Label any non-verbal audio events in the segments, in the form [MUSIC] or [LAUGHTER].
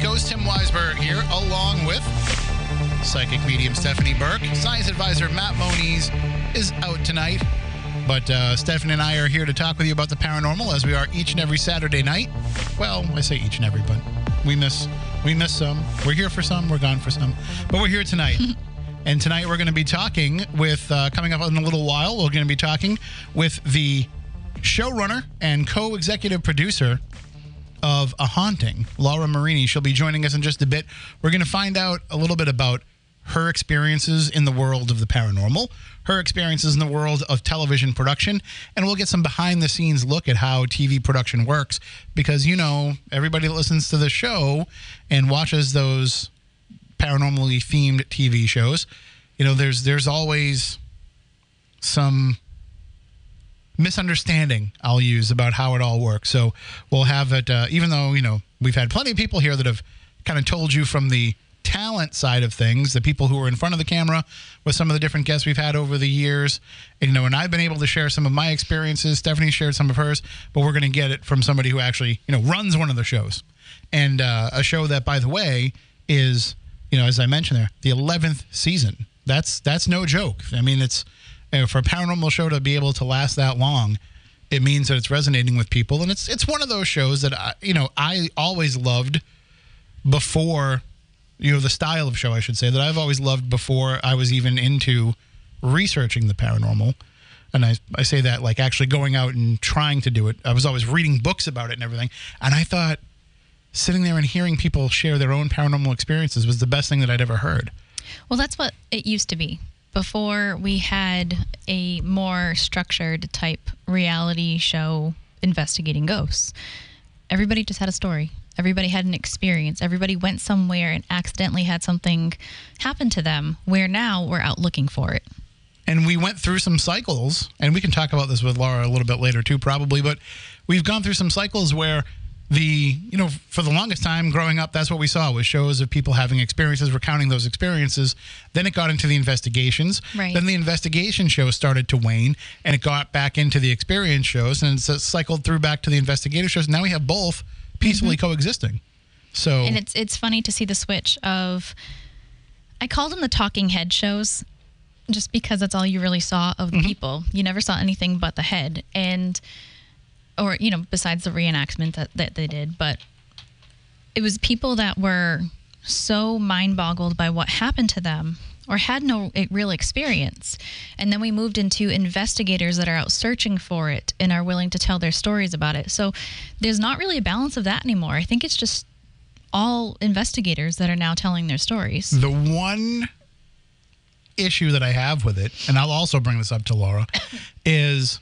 Coast. Tim Weisberg here, along with psychic medium Stephanie Burke. Science advisor Matt Moniz is out tonight. But uh, Stephanie and I are here to talk with you about the paranormal as we are each and every Saturday night. Well, I say each and every, but we miss we miss some. We're here for some, we're gone for some. But we're here tonight. [LAUGHS] and tonight we're going to be talking with, uh, coming up in a little while, we're going to be talking with the showrunner and co executive producer A Haunting, Laura Marini. She'll be joining us in just a bit. We're going to find out a little bit about her experiences in the world of the paranormal, her experiences in the world of television production, and we'll get some behind the scenes look at how TV production works because, you know, everybody that listens to the show and watches those paranormally themed TV shows, you know, there's there's always some misunderstanding I'll use about how it all works. So we'll have it, uh, even though, you know, we've had plenty of people here that have kind of told you from the talent side of things, the people who are in front of the camera with some of the different guests we've had over the years. And, you know, and I've been able to share some of my experiences. Stephanie shared some of hers, but we're going to get it from somebody who actually, you know, runs one of the shows. And uh, a show that, by the way, is, you know, as I mentioned there, the 11th season. That's that's no joke. I mean, it's for a paranormal show to be able to last that long, it means that it's resonating with people, and it's it's one of those shows that I, you know I always loved before you know the style of show I should say that I've always loved before I was even into researching the paranormal. And I, I say that like actually going out and trying to do it. I was always reading books about it and everything. And I thought sitting there and hearing people share their own paranormal experiences was the best thing that I'd ever heard. Well, that's what it used to be before we had a more structured type reality show investigating ghosts. Everybody just had a story. Everybody had an experience. Everybody went somewhere and accidentally had something happen to them, where now we're out looking for it. And we went through some cycles, and we can talk about this with Laura a little bit later too, probably, but we've gone through some cycles where the you know for the longest time growing up that's what we saw was shows of people having experiences recounting those experiences. Then it got into the investigations. Right. then the investigation shows started to wane and it got back into the experience shows and it's cycled through back to the investigative shows. Now we have both peacefully mm-hmm. coexisting. So And it's it's funny to see the switch of I called them the talking head shows just because that's all you really saw of the mm-hmm. people. You never saw anything but the head. And or you know besides the reenactment that, that they did, but it was people that were so mind boggled by what happened to them or had no real experience. And then we moved into investigators that are out searching for it and are willing to tell their stories about it. So there's not really a balance of that anymore. I think it's just all investigators that are now telling their stories. The one issue that I have with it, and I'll also bring this up to Laura, [COUGHS] is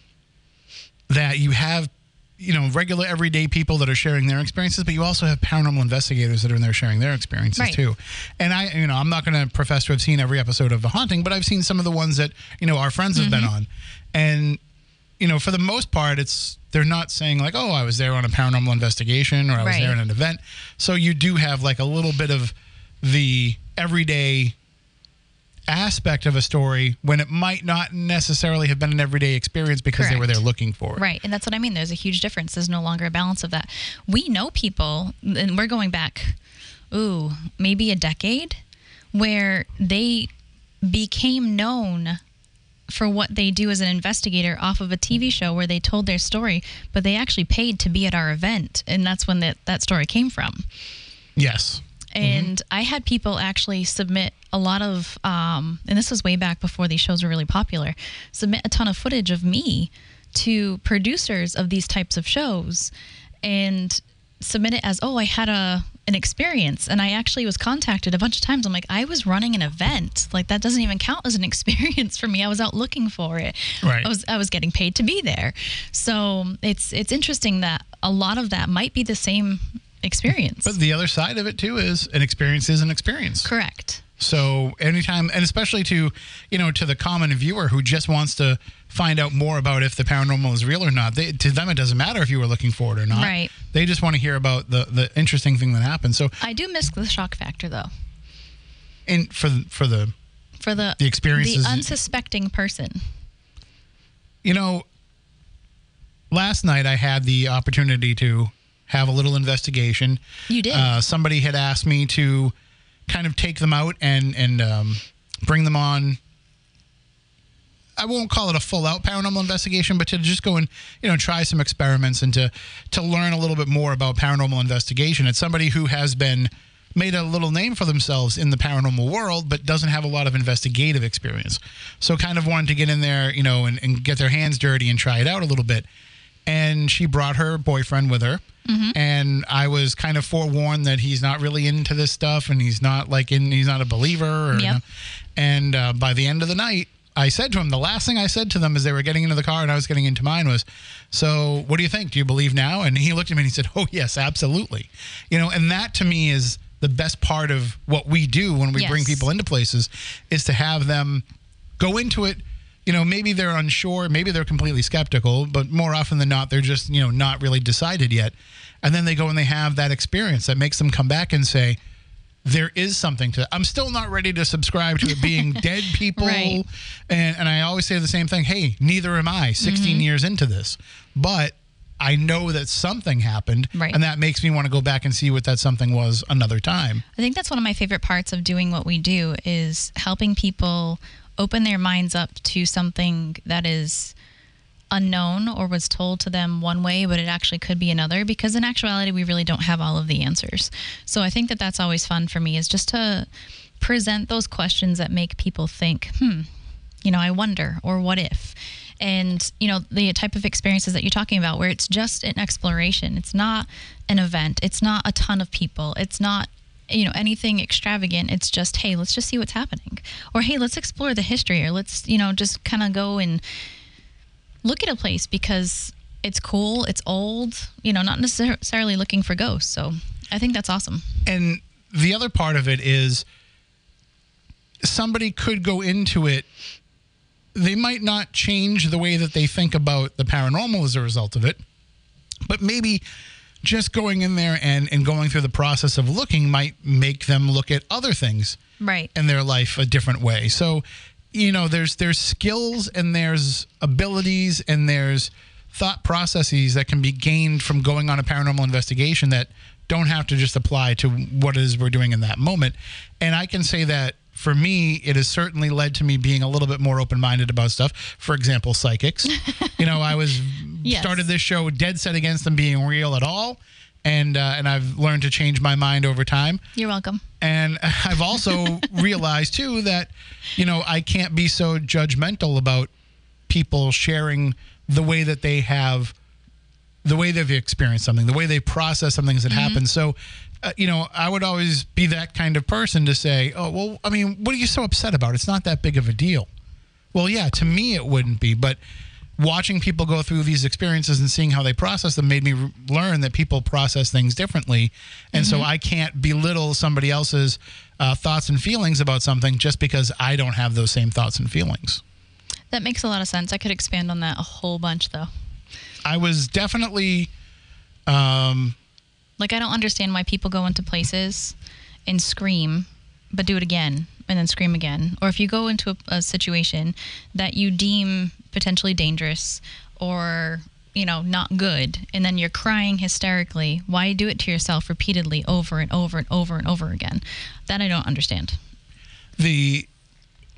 that you have, you know, regular everyday people that are sharing their experiences, but you also have paranormal investigators that are in there sharing their experiences Right. too. And I, you know, I'm not going to profess to have seen every episode of The Haunting, but I've seen some of the ones that, you know, our friends have been mm-hmm. on. And, you know, for the most part, it's, they're not saying like, oh, I was there on a paranormal investigation or I was Right. there in an event. So you do have like a little bit of the everyday aspect of a story when it might not necessarily have been an everyday experience because they were there looking for it. Right. And that's what I mean. There's a huge difference. There's no longer a balance of that. We know people, and we're going back, ooh, maybe a decade, where they became known for what they do as an investigator off of a TV show where they told their story, but they actually paid to be at our event. And that's when that, that story came from. Yes. And I had people actually submit a lot of, um, and this was way back before these shows were really popular, submit a ton of footage of me to producers of these types of shows and submit it as, oh, I had a an experience. And I actually was contacted a bunch of times. I'm like, I was running an event. Like that doesn't even count as an [LAUGHS] experience for me. I was out looking for it. Right. I was I was getting paid to be there. So it's it's interesting that a lot of that might be the same experience. But the other side of it too is an experience is an experience. Correct. So anytime, and especially to you know to the common viewer who just wants to find out more about if the paranormal is real or not, they, to them it doesn't matter if you were looking for it or not. Right. They just want to hear about the the interesting thing that happened. So I do miss the shock factor though. And for for the For the The experiences- the unsuspecting person. you know, last night I had the opportunity to have a little investigation. You did. Uh, somebody had asked me to kind of take them out and and um, bring them on. I won't call it a full out paranormal investigation, but to just go and you know try some experiments and to to learn a little bit more about paranormal investigation. It's somebody who has been made a little name for themselves in the paranormal world, but doesn't have a lot of investigative experience. So kind of wanted to get in there, you know, and, and get their hands dirty and try it out a little bit. And she brought her boyfriend with her. And I was kind of forewarned that he's not really into this stuff and he's not like in, he's not a believer. Or, Yep. And uh, by the end of the night, I said to him, the last thing I said to them as they were getting into the car and I was getting into mine was, So, what do you think? Do you believe now? And he looked at me and he said, Oh, yes, absolutely. You know, and that to me is the best part of what we do when we bring people into places is to have them go into it. You know, maybe they're unsure, maybe they're completely skeptical, but more often than not, they're just, you know, not really decided yet. And then they go and they have that experience that makes them come back and say, there is something to I'm still not ready to subscribe to it being [LAUGHS] dead people. Right. And and I always say the same thing, hey, neither am I 16 Mm-hmm. years into this. But I know that something happened Right. and that makes me want to go back and see what that something was another time. I think that's one of my favorite parts of doing what we do is helping people open their minds up to something that is unknown or was told to them one way but it actually could be another because in actuality we really don't have all of the answers. So I think that that's always fun for me is just to present those questions that make people think, "Hmm, you know, I wonder or what if?" And, you know, the type of experiences that you're talking about where it's just an exploration. It's not an event. It's not a ton of people. It's not you know anything extravagant it's just hey let's just see what's happening. Or hey let's explore the history or let's you know just kind of go and look at a place because it's cool it's old you know not necessarily looking for ghosts. So i think that's awesome. And the other part of it is somebody could go into it they might not change the way that they think about the paranormal as a result of it but maybe just going in there and, and going through the process of looking might make them look at other things right in their life a different way. So, you know, there's there's skills and there's abilities and there's thought processes that can be gained from going on a paranormal investigation that don't have to just apply to what it is we're doing in that moment. And I can say that for me, it has certainly led to me being a little bit more open minded about stuff. For example, psychics. you know, I was [LAUGHS] Yes. started this show dead set against them being real at all. And uh, and I've learned to change my mind over time. you're welcome And [LAUGHS] I've also realized too that, you know, I can't be so judgmental about people sharing the way that they have, the way they've experienced something, the way they process something as it happens. So, uh, you know, I would always be that kind of person to say, oh, well, I mean, what are you so upset about? It's not that big of a deal. Well, yeah, to me it wouldn't be, but watching people go through these experiences and seeing how they process them made me r- learn that people process things differently, and so I can't belittle somebody else's uh, thoughts and feelings about something just because I don't have those same thoughts and feelings. that makes a lot of sense i could expand on that a whole bunch though I was definitely, um, like i don't understand why people go into places and scream but do it again and then scream again. Or if you go into a, a situation that you deem potentially dangerous or you know not good and then you're crying hysterically why do it to yourself repeatedly over and over and over and over again? That i don't understand. The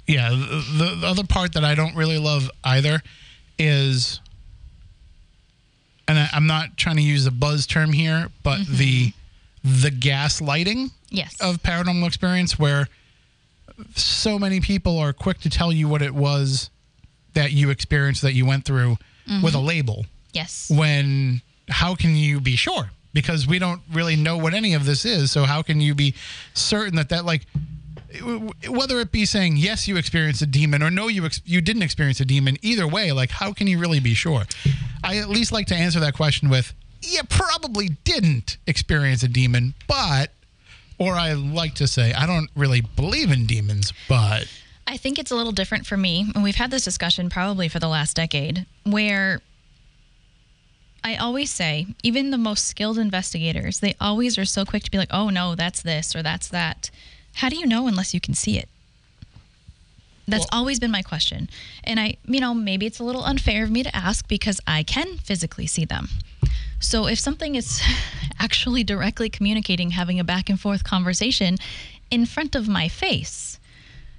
yeah the, the other part that I don't really love either is and I, I'm not trying to use a buzz term here, but mm-hmm. the the gaslighting yes. of paranormal experience where so many people are quick to tell you what it was that you experienced that you went through mm-hmm. with a label. Yes. When how can you be sure? Because we don't really know what any of this is so how can you be certain that that like whether it be saying yes you experienced a demon or no you ex- you didn't experience a demon either way like how can you really be sure i at least like to answer that question with you probably didn't experience a demon but or i like to say i don't really believe in demons but I think it's a little different for me, and we've had this discussion probably for the last decade, where I always say, even the most skilled investigators, they always are so quick to be like, oh no, that's this or that's that. How do you know unless you can see it? That's Well- always been my question. And I, you know, maybe it's a little unfair of me to ask because I can physically see them. So if something is [LAUGHS] actually directly communicating, having a back and forth conversation in front of my face,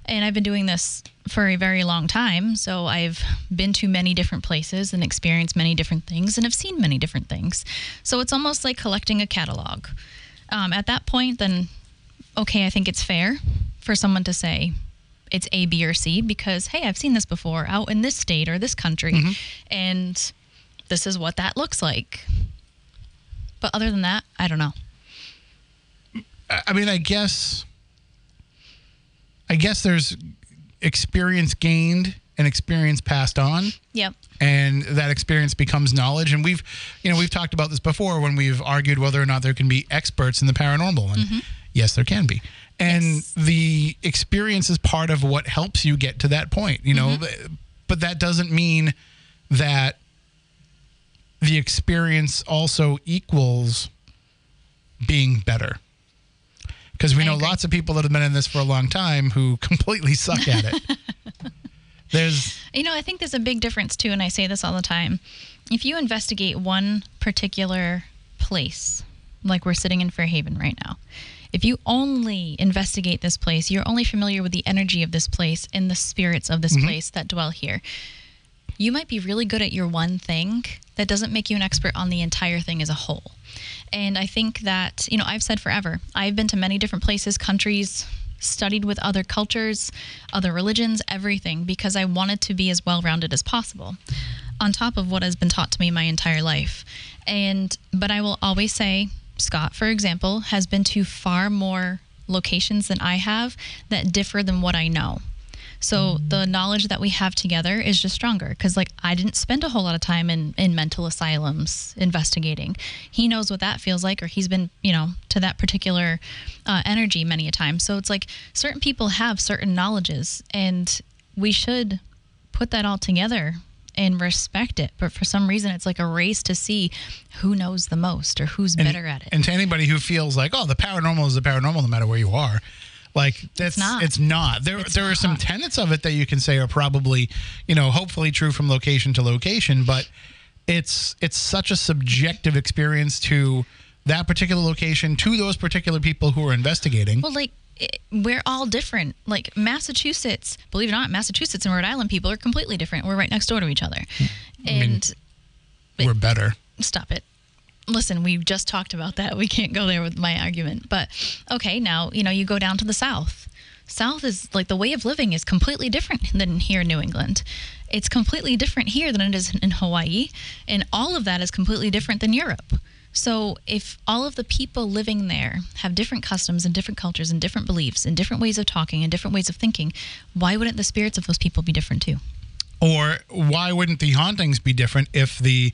and I've been doing this for a very long time, so I've been to many different places and experienced many different things and have seen many different things. So it's almost like collecting a catalog. Um, at that point, then, okay, I think it's fair for someone to say, it's A, B, or C because, hey, I've seen this before out in this state or this country, mm-hmm. and this is what that looks like. But other than that, I don't know. I mean, I guess, I guess there's experience gained and experience passed on. Yep. and that experience becomes knowledge and we've you know we've talked about this before when we've argued whether or not there can be experts in the paranormal and mm-hmm. Yes there can be and Yes. the experience is part of what helps you get to that point you know mm-hmm. but that doesn't mean that the experience also equals being better because we I know agree. lots of people that have been in this for a long time who [LAUGHS] completely suck at it [LAUGHS] there's You know, I think there's a big difference too, and I say this all the time. If you investigate one particular place, like we're sitting in Fairhaven right now, if you only investigate this place, you're only familiar with the energy of this place and the spirits of this mm-hmm. place that dwell here. You might be really good at your one thing. That doesn't make you an expert on the entire thing as a whole. And I think that, you know, I've said forever, I've been to many different places, countries, studied with other cultures, other religions, everything, because I wanted to be as well rounded as possible on top of what has been taught to me my entire life. And, but I will always say, Scott, for example, has been to far more locations than I have that differ than what I know. So the knowledge that we have together is just stronger because like I didn't spend a whole lot of time in in mental asylums investigating. He knows what that feels like, or he's been you know to that particular uh, energy many a time. So it's like certain people have certain knowledges, and we should put that all together and respect it. But for some reason, it's like a race to see who knows the most or who's better at it. And to anybody who feels like, oh, the paranormal is the paranormal no matter where you are, like that's not. It's not. There It's there are some tenets of it that you can say are probably, you know, hopefully true from location to location, but it's it's such a subjective experience to that particular location to those particular people who are investigating. Well, like it, we're all different. Like Massachusetts, believe it or not, Massachusetts and Rhode Island people are completely different. We're right next door to each other. Hmm. And we're better. stop it. Listen, we just talked about that. We can't go there with my argument. But okay, now, you know, you go down to the South. South is like the way of living is completely different than here in New England. It's completely different here than it is in Hawaii. And all of that is completely different than Europe. So if all of the people living there have different customs and different cultures and different beliefs and different ways of talking and different ways of thinking, why wouldn't the spirits of those people be different too? Or why wouldn't the hauntings be different if the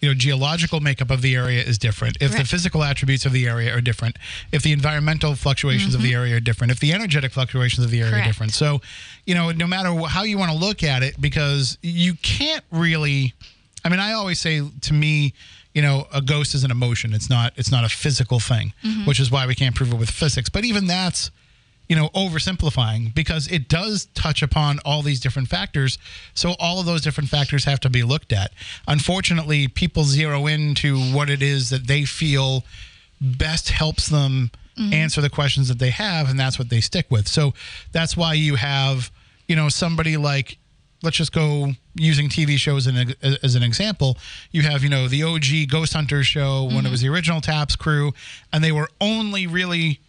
you know geological makeup of the area is different, if the physical attributes of the area are different, if the environmental fluctuations of the area are different, if the energetic fluctuations of the area are Mm-hmm. Different. So, you know, no matter how you want to look at it, because you can't really. I mean, I always say to me, you know, a ghost is an emotion. It's not. It's not a physical thing, Mm-hmm. which is why we can't prove it with physics. But even that's you know, oversimplifying because it does touch upon all these different factors. So all of those different factors have to be looked at. Unfortunately, people zero in to what it is that they feel best helps them answer the questions that they have, and that's what they stick with. So that's why you have, you know, somebody like let's just go using TV shows in, as an example. You have, you know, the OG Ghost Hunters show when it was the original Taps crew, and they were only really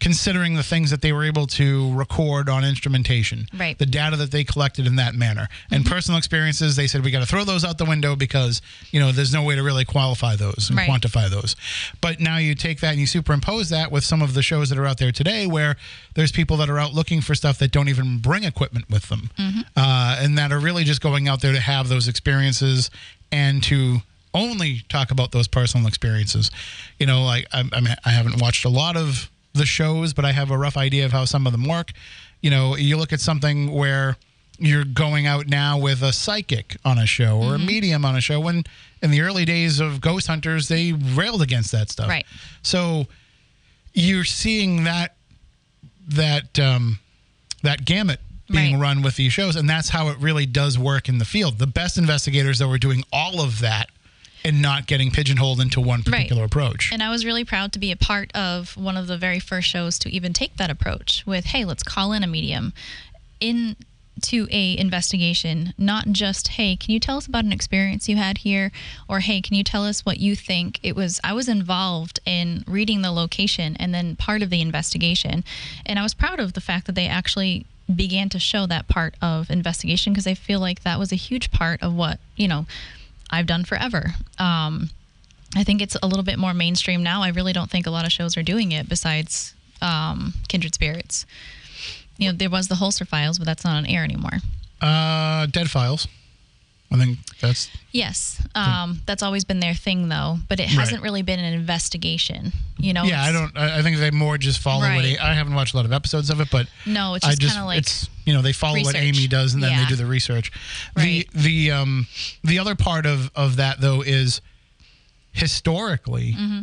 considering the things that they were able to record on instrumentation, Right. The data that they collected in that manner, and personal experiences. They said we got to throw those out the window because you know there's no way to really qualify those and Right. quantify those. But now you take that and you superimpose that with some of the shows that are out there today, where there's people that are out looking for stuff that don't even bring equipment with them, uh, and that are really just going out there to have those experiences and to only talk about those personal experiences. You know, like I, I mean, I haven't watched a lot of the shows, but I have a rough idea of how some of them work. You know, you look at something where you're going out now with a psychic on a show or a medium on a show when in the early days of ghost hunters they railed against that stuff Right. so you're seeing that that um, that gamut being Right. run with these shows and that's how it really does work in the field the best investigators that were doing all of that and not getting pigeonholed into one particular approach. And I was really proud to be a part of one of the very first shows to even take that approach with, hey, let's call in a medium into a investigation, not just, hey, can you tell us about an experience you had here? Or hey, can you tell us what you think? It was I was involved in reading the location and then part of the investigation. And I was proud of the fact that they actually began to show that part of investigation because I feel like that was a huge part of what, you know, I've done forever. Um, I think it's a little bit more mainstream now. I really don't think a lot of shows are doing it besides um, Kindred Spirits. You know, there was the Holzer Files, but that's not on air anymore. Uh, Dead Files. I think that's Yes, um, that's always been their thing, though. But it hasn't really been an investigation. You know? yeah. I don't. I I think they more just follow what. Right. A- I haven't watched a lot of episodes of it, but No, it's just just kind of like it's you know they follow what. Amy does and then they do the research. Right. The the um the other part of of that though is historically Mm-hmm.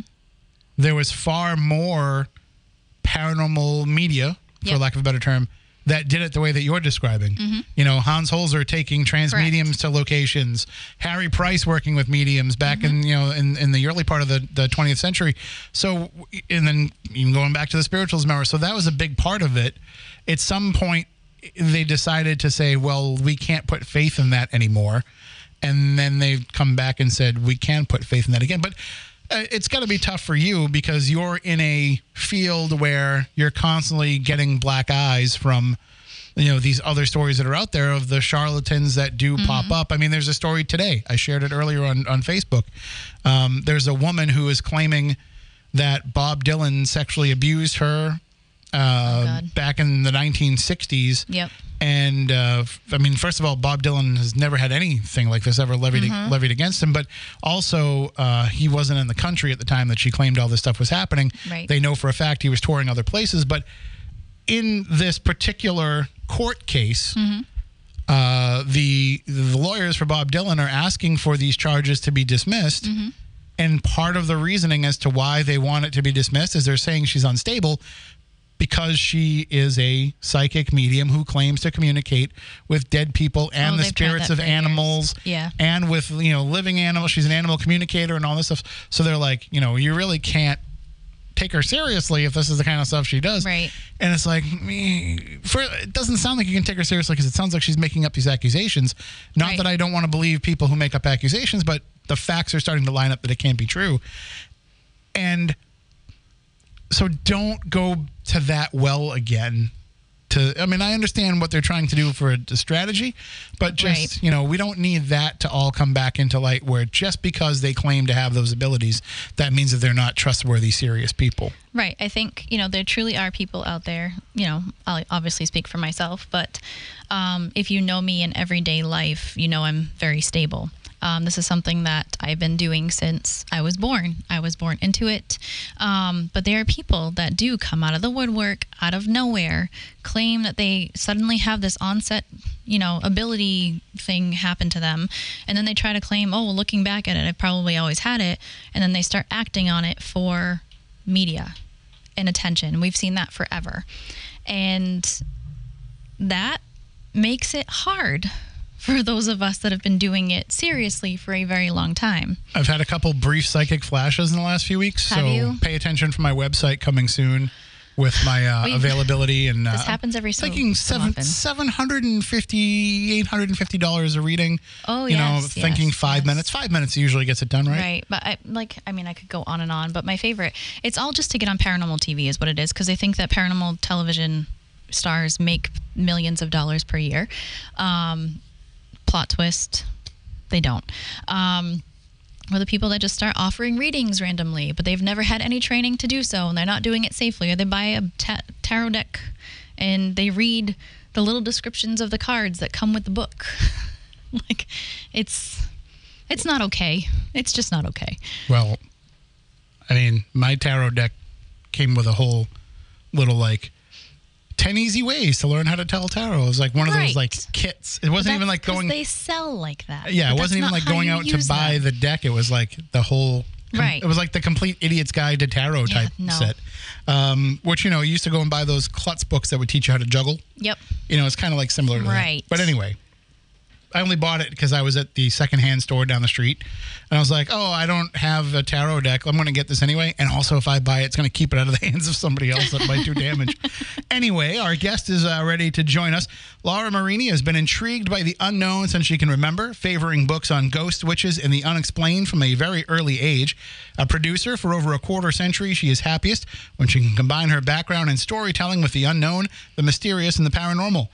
there was far more paranormal media, for Yep. lack of a better term, that did it the way that you're describing. Mm-hmm. You know, Hans Holzer taking trance mediums to locations, Harry Price working with mediums back in you know in, in the early part of the, the 20th century. So, and then even going back to the spiritualism hour. So that was a big part of it. At some point, they decided to say, well, we can't put faith in that anymore. And then they've come back and said, we can put faith in that again. But it's got to be tough for you because you're in a field where you're constantly getting black eyes from you know these other stories that are out there of the charlatans that do pop up. I mean there's a story today i shared it earlier on, on facebook. Um, there's a woman who is claiming that bob dylan sexually abused her uh, God. back in the 1960s Yep. and uh, I mean, first of all, Bob Dylan has never had anything like this ever levied Mm-hmm. levied against him. But also, uh, he wasn't in the country at the time that she claimed all this stuff was happening. Right. They know for a fact he was touring other places. But in this particular court case, Mm-hmm. uh, the the lawyers for Bob Dylan are asking for these charges to be dismissed. Mm-hmm. And part of the reasoning as to why they want it to be dismissed is they're saying she's unstable because she is a psychic medium who claims to communicate with dead people and Oh, the spirits of years. animals Yeah. and with you know living animals she's an animal communicator and all this stuff so they're like you know you really can't take her seriously if this is the kind of stuff she does Right. and it's like me for it doesn't sound like you can take her seriously because it sounds like she's making up these accusations not Right. that i don't want to believe people who make up accusations but the facts are starting to line up that it can't be true and so don't go to that well again to i mean i understand what they're trying to do for a, strategy but just Right. you know we don't need that to all come back into light where just because they claim to have those abilities that means that they're not trustworthy serious people Right. I think, you know, there truly are people out there, you know, I'll obviously speak for myself, but um, if you know me in everyday life, you know I'm very stable. Um, this is something that I've been doing since I was born. I was born into it. Um, but there are people that do come out of the woodwork, out of nowhere, claim that they suddenly have this onset, you know, ability thing happen to them. And then they try to claim, oh, well, looking back at it, I probably always had it. And then they start acting on it for media and attention. We've seen that forever. And that makes it hard for those of us that have been doing it seriously for a very long time. I've had a couple brief psychic flashes in the last few weeks, Have so you? pay attention for my website coming soon with my uh, We- availability. And uh, This happens every so, thinking seven seven hundred and fifty, eight hundred and fifty dollars a reading. Oh, you know, yes, thinking yes, five yes. minutes. Five minutes usually gets it done, right? Right. But I like I mean I could go on and on, but my favorite it's all just to get on paranormal TV is what it is because I think that paranormal television stars make millions of dollars per year. Um, plot twist, they don't. Um, or the people that just start offering readings randomly, but they've never had any training to do so and they're not doing it safely, or they buy a ta- tarot deck and they read the little descriptions of the cards that come with the book. [LAUGHS] like, it's it's not okay. It's just not okay. Well, I mean, my tarot deck came with a whole little like. 10 easy ways to learn how to tell tarot. It was like one of those like kits. It wasn't even like going They sell like that. Yeah, it wasn't even like going out to buy them. the deck. It was like the whole. com- Right. It was like the complete idiot's guide to tarot Yeah, type no. set. Um, which you know, you used to go and buy those klutz books that would teach you how to juggle. Yep. You know, it's kind of like similar to that. Right. But anyway, I only bought it because I was at the secondhand store down the street, and I was like, "Oh, I don't have a tarot deck. I'm going to get this anyway." And also, if I buy it, it's going to keep it out of the [LAUGHS] hands of somebody else that might do damage. [LAUGHS] anyway, our guest is uh, ready to join us. Laura Marini has been intrigued by the unknown since she can remember, favoring books on ghosts, witches, and the unexplained from a very early age. A producer for over a quarter century, she is happiest when she can combine her background in storytelling with the unknown, the mysterious, and the paranormal.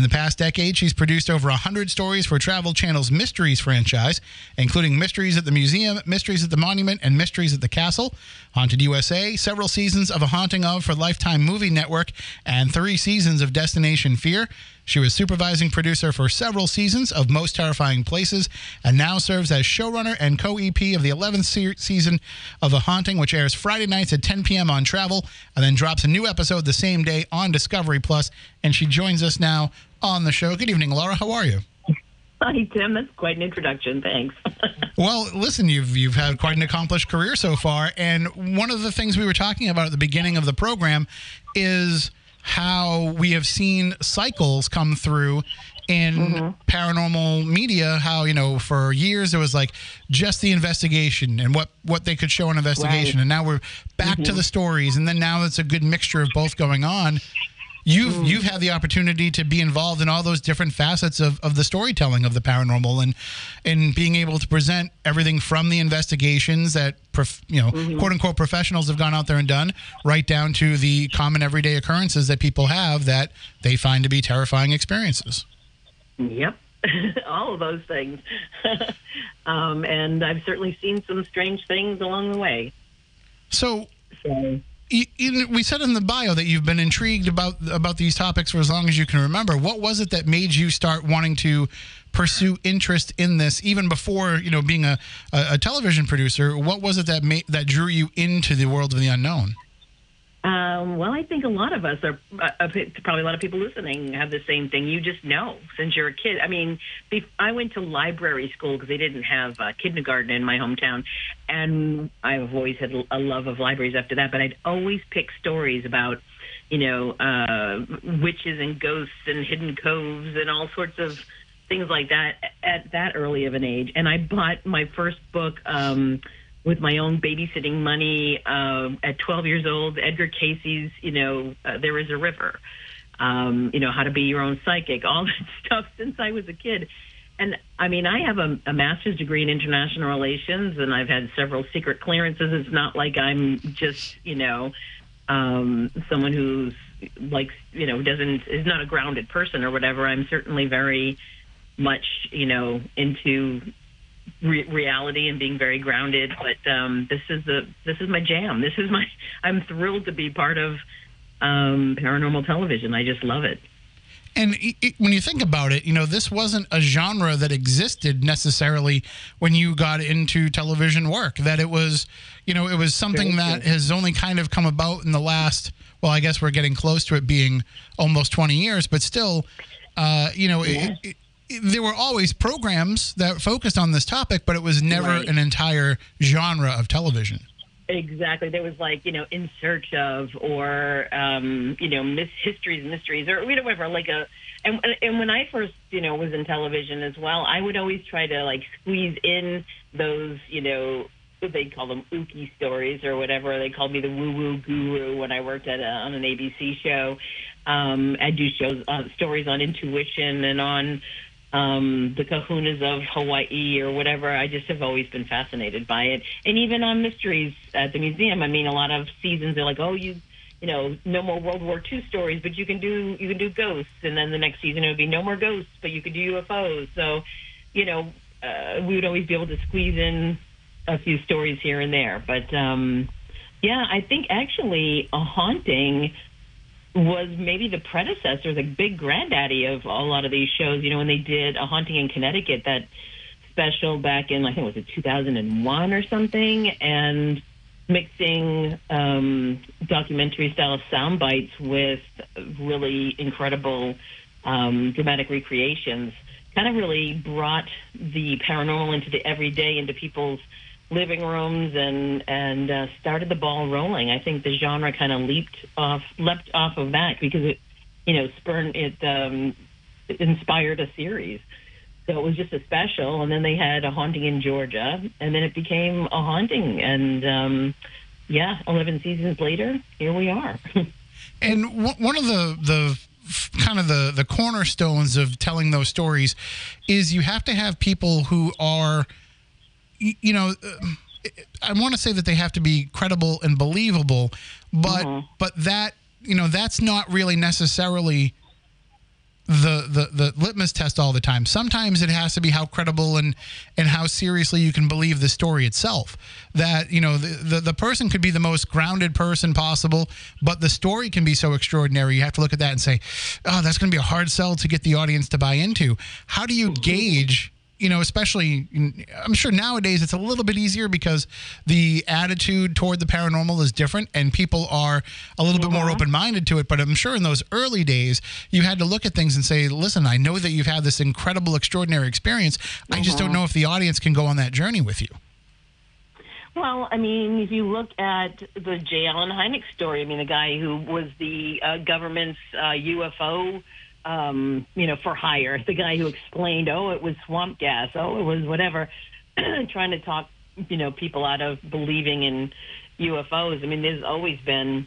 In the past decade, she's produced over 100 stories for Travel Channel's Mysteries franchise, including Mysteries at the Museum, Mysteries at the Monument, and Mysteries at the Castle. Haunted USA, several seasons of A Haunting of for Lifetime Movie Network, and three seasons of Destination Fear. She was supervising producer for several seasons of Most Terrifying Places and now serves as showrunner and co EP of the 11th se- season of A Haunting, which airs Friday nights at 10 p.m. on Travel and then drops a new episode the same day on Discovery Plus. And she joins us now on the show. Good evening, Laura. How are you? Hi, Tim. That's quite an introduction. Thanks. [LAUGHS] Well, listen, you've you've had quite an accomplished career so far, and one of the things we were talking about at the beginning of the program is how we have seen cycles come through in mm-hmm. paranormal media how you know for years it was like just the investigation and what what they could show in investigation Right. and now we're back to mm-hmm. the stories and then now it's a good mixture of both going on you've you've had the opportunity to be involved in all those different facets of, of the storytelling of the paranormal and and being able to present everything from the investigations that prof, you know quote unquote professionals have gone out there and done right down to the common everyday occurrences that people have that they find to be terrifying experiences yep. [LAUGHS] All of those things. [LAUGHS] um, and I've certainly seen some strange things along the way. so So, you, you, we said in the bio that you've been intrigued about about these topics for as long as you can remember. What was it that made you start wanting to pursue interest in this, even before you know being a, a, a television producer? What was it that made that drew you into the world of the unknown? Um, well, I think a lot of us are, uh, uh, probably a lot of people listening have the same thing. You just know since you're a kid. I mean, I went to library school because they didn't have uh, kindergarten in my hometown. And I've always had a love of libraries after that, but I'd always pick stories about, you know, uh, witches and ghosts and hidden coves and all sorts of things like that at that early of an age. And I bought my first book um, with my own babysitting money um, at 12 years old. Edgar Cayce's, you know, uh, There Is a River. Um, you know, how to be your own psychic, all [LAUGHS] that stuff since I was a kid. And I mean, I have a, a master's degree in international relations, and I've had several secret clearances. It's not like I'm just, you know, um, someone who's like, you know, doesn't is not a grounded person or whatever. I'm certainly very much, you know, into re- reality and being very grounded. But um, this is the this is my jam. This is my. [LAUGHS] I'm thrilled to be part of um, paranormal television. I just love it. And it, it- when you think about it, you know, this wasn't a genre that existed necessarily when you got into television work. That it was, you know, it was something that has only kind of come about in the last, well, I guess we're getting close to it being almost 20 years, but still, uh, you know, it, there were always programs that focused on this topic, but it was never Right. an entire genre of television. Exactly. There was like, you know, in search of or um, you know, mis- histories and mysteries or you know, whatever, like a and and when I first, you know, was in television as well, I would always try to like squeeze in those, you know, they call them ooky stories or whatever. They called me the woo woo guru when I worked at a, on an ABC show. Um, I do shows uh, stories on intuition and on um, the kahunas of Hawaii or whatever. I just have always been fascinated by it. And even on mysteries at the museum, I mean, a lot of seasons they're like, oh, you, you know, no more World War II stories, but you can do you can do ghosts. And then the next season it would be no more ghosts, but you could do UFOs. So, you know, uh, we would always be able to squeeze in a few stories here and there. But um, yeah, I think actually a haunting was maybe the predecessor, the big granddaddy of a lot of these shows. You know, when they did a haunting in Connecticut, that special back in I think it was it 2001 or something, and mixing um, documentary style sound bites with really incredible um, dramatic recreations kind of really brought the paranormal into the everyday into people's living rooms and and uh, started the ball rolling. I think the genre kind of leaped off leapt off of that because it you know spurned it um, inspired a series. So it was just a special, and then they had a haunting in Georgia, and then it became a haunting, and um, yeah, eleven seasons later, here we are. [LAUGHS] And w- one of the the kind of the the cornerstones of telling those stories is you have to have people who are, you know. Uh, I want to say that they have to be credible and believable, but mm-hmm. but that you know that's not really necessarily the, the the litmus test all the time. Sometimes it has to be how credible and and how seriously you can believe the story itself. That you know the, the the person could be the most grounded person possible, but the story can be so extraordinary. You have to look at that and say, "Oh, that's going to be a hard sell to get the audience to buy into." How do you mm-hmm. gauge? You know, especially I'm sure nowadays it's a little bit easier because the attitude toward the paranormal is different and people are a little bit more open minded to it. But I'm sure in those early days, you had to look at things and say, listen, I know that you've had this incredible, extraordinary experience. I just don't know if the audience can go on that journey with you. Well, I mean, if you look at the J. Allen Hynek story, I mean, the guy who was the uh, government's uh, UFO, um, you know, for hire, the guy who explained, oh, it was swamp gas, oh, it was whatever, [CLEARS THROAT] trying to talk, you know, people out of believing in UFOs. I mean, there's always been,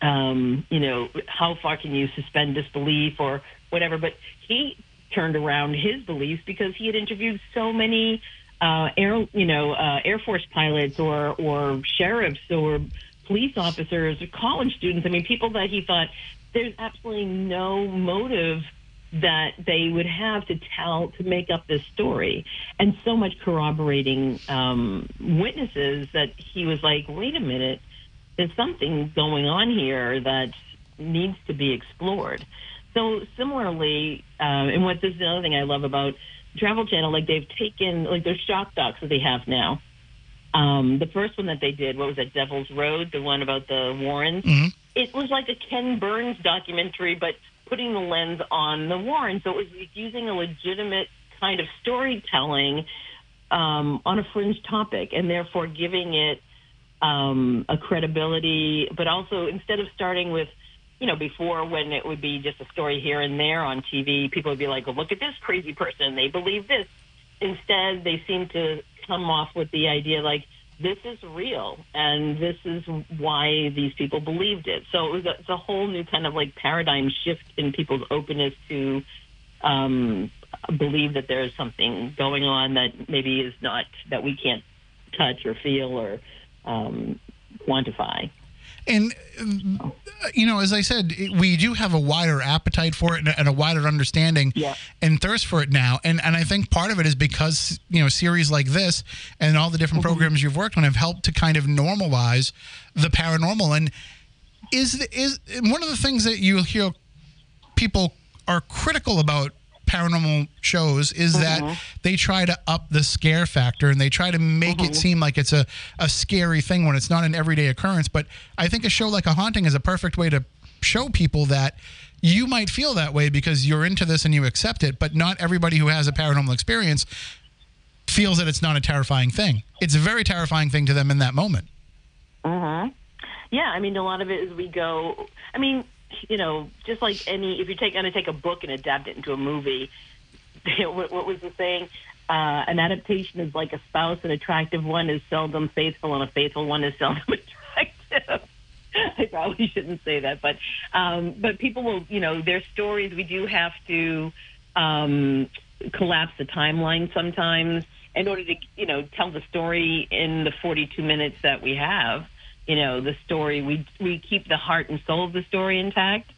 um, you know, how far can you suspend disbelief or whatever? But he turned around his beliefs because he had interviewed so many uh, air, you know, uh, Air Force pilots or or sheriffs or police officers or college students. I mean, people that he thought there's absolutely no motive that they would have to tell to make up this story, and so much corroborating um, witnesses that he was like, wait a minute, there's something going on here that needs to be explored. So similarly, uh, and what this is the other thing I love about Travel Channel, like they've taken like their shock docs that they have now. Um, the first one that they did, what was it, Devil's Road, the one about the Warrens. It was like a Ken Burns documentary, but putting the lens on the Warrens. So it was using a legitimate kind of storytelling um, on a fringe topic, and therefore giving it um, a credibility. But also, instead of starting with you know, before when it would be just a story here and there on TV, people would be like, well, look at this crazy person. They believe this. Instead, they seem to come off with the idea like, this is real and this is why these people believed it. So it was a, it's a whole new kind of like paradigm shift in people's openness to um, believe that there is something going on that maybe is not, that we can't touch or feel or um, quantify. And you know, as I said, it- we do have a wider appetite for it and a, wider understanding Yeah. and thirst for it now. And and I think part of it is because you know series like this and all the different mm-hmm. programs you've worked on have helped to kind of normalize the paranormal. And is the, is one of the things that you hear people are critical about paranormal shows is that mm-hmm. they try to up the scare factor and they try to make it mm-hmm. seem like it's a, a scary thing when it's not an everyday occurrence. But I think a show like A Haunting is a perfect way to show people that you might feel that way because you're into this and you accept it, but not everybody who has a paranormal experience feels that it's not a terrifying thing. It's a very terrifying thing to them in that moment. Mm-hmm. Yeah, I mean, a lot of it is we go. I mean, you know, just like any, if you take going to take a book and adapt it into a movie, [LAUGHS] what, what was the saying? Uh, an adaptation is like a spouse. An attractive one is seldom faithful, and a faithful one is seldom [LAUGHS] attractive. I probably shouldn't say that, but um, but people will, you know, their stories. We do have to um, collapse the timeline sometimes in order to, you know, tell the story in the 42 minutes that we have. You know, the story we we keep the heart and soul of the story intact,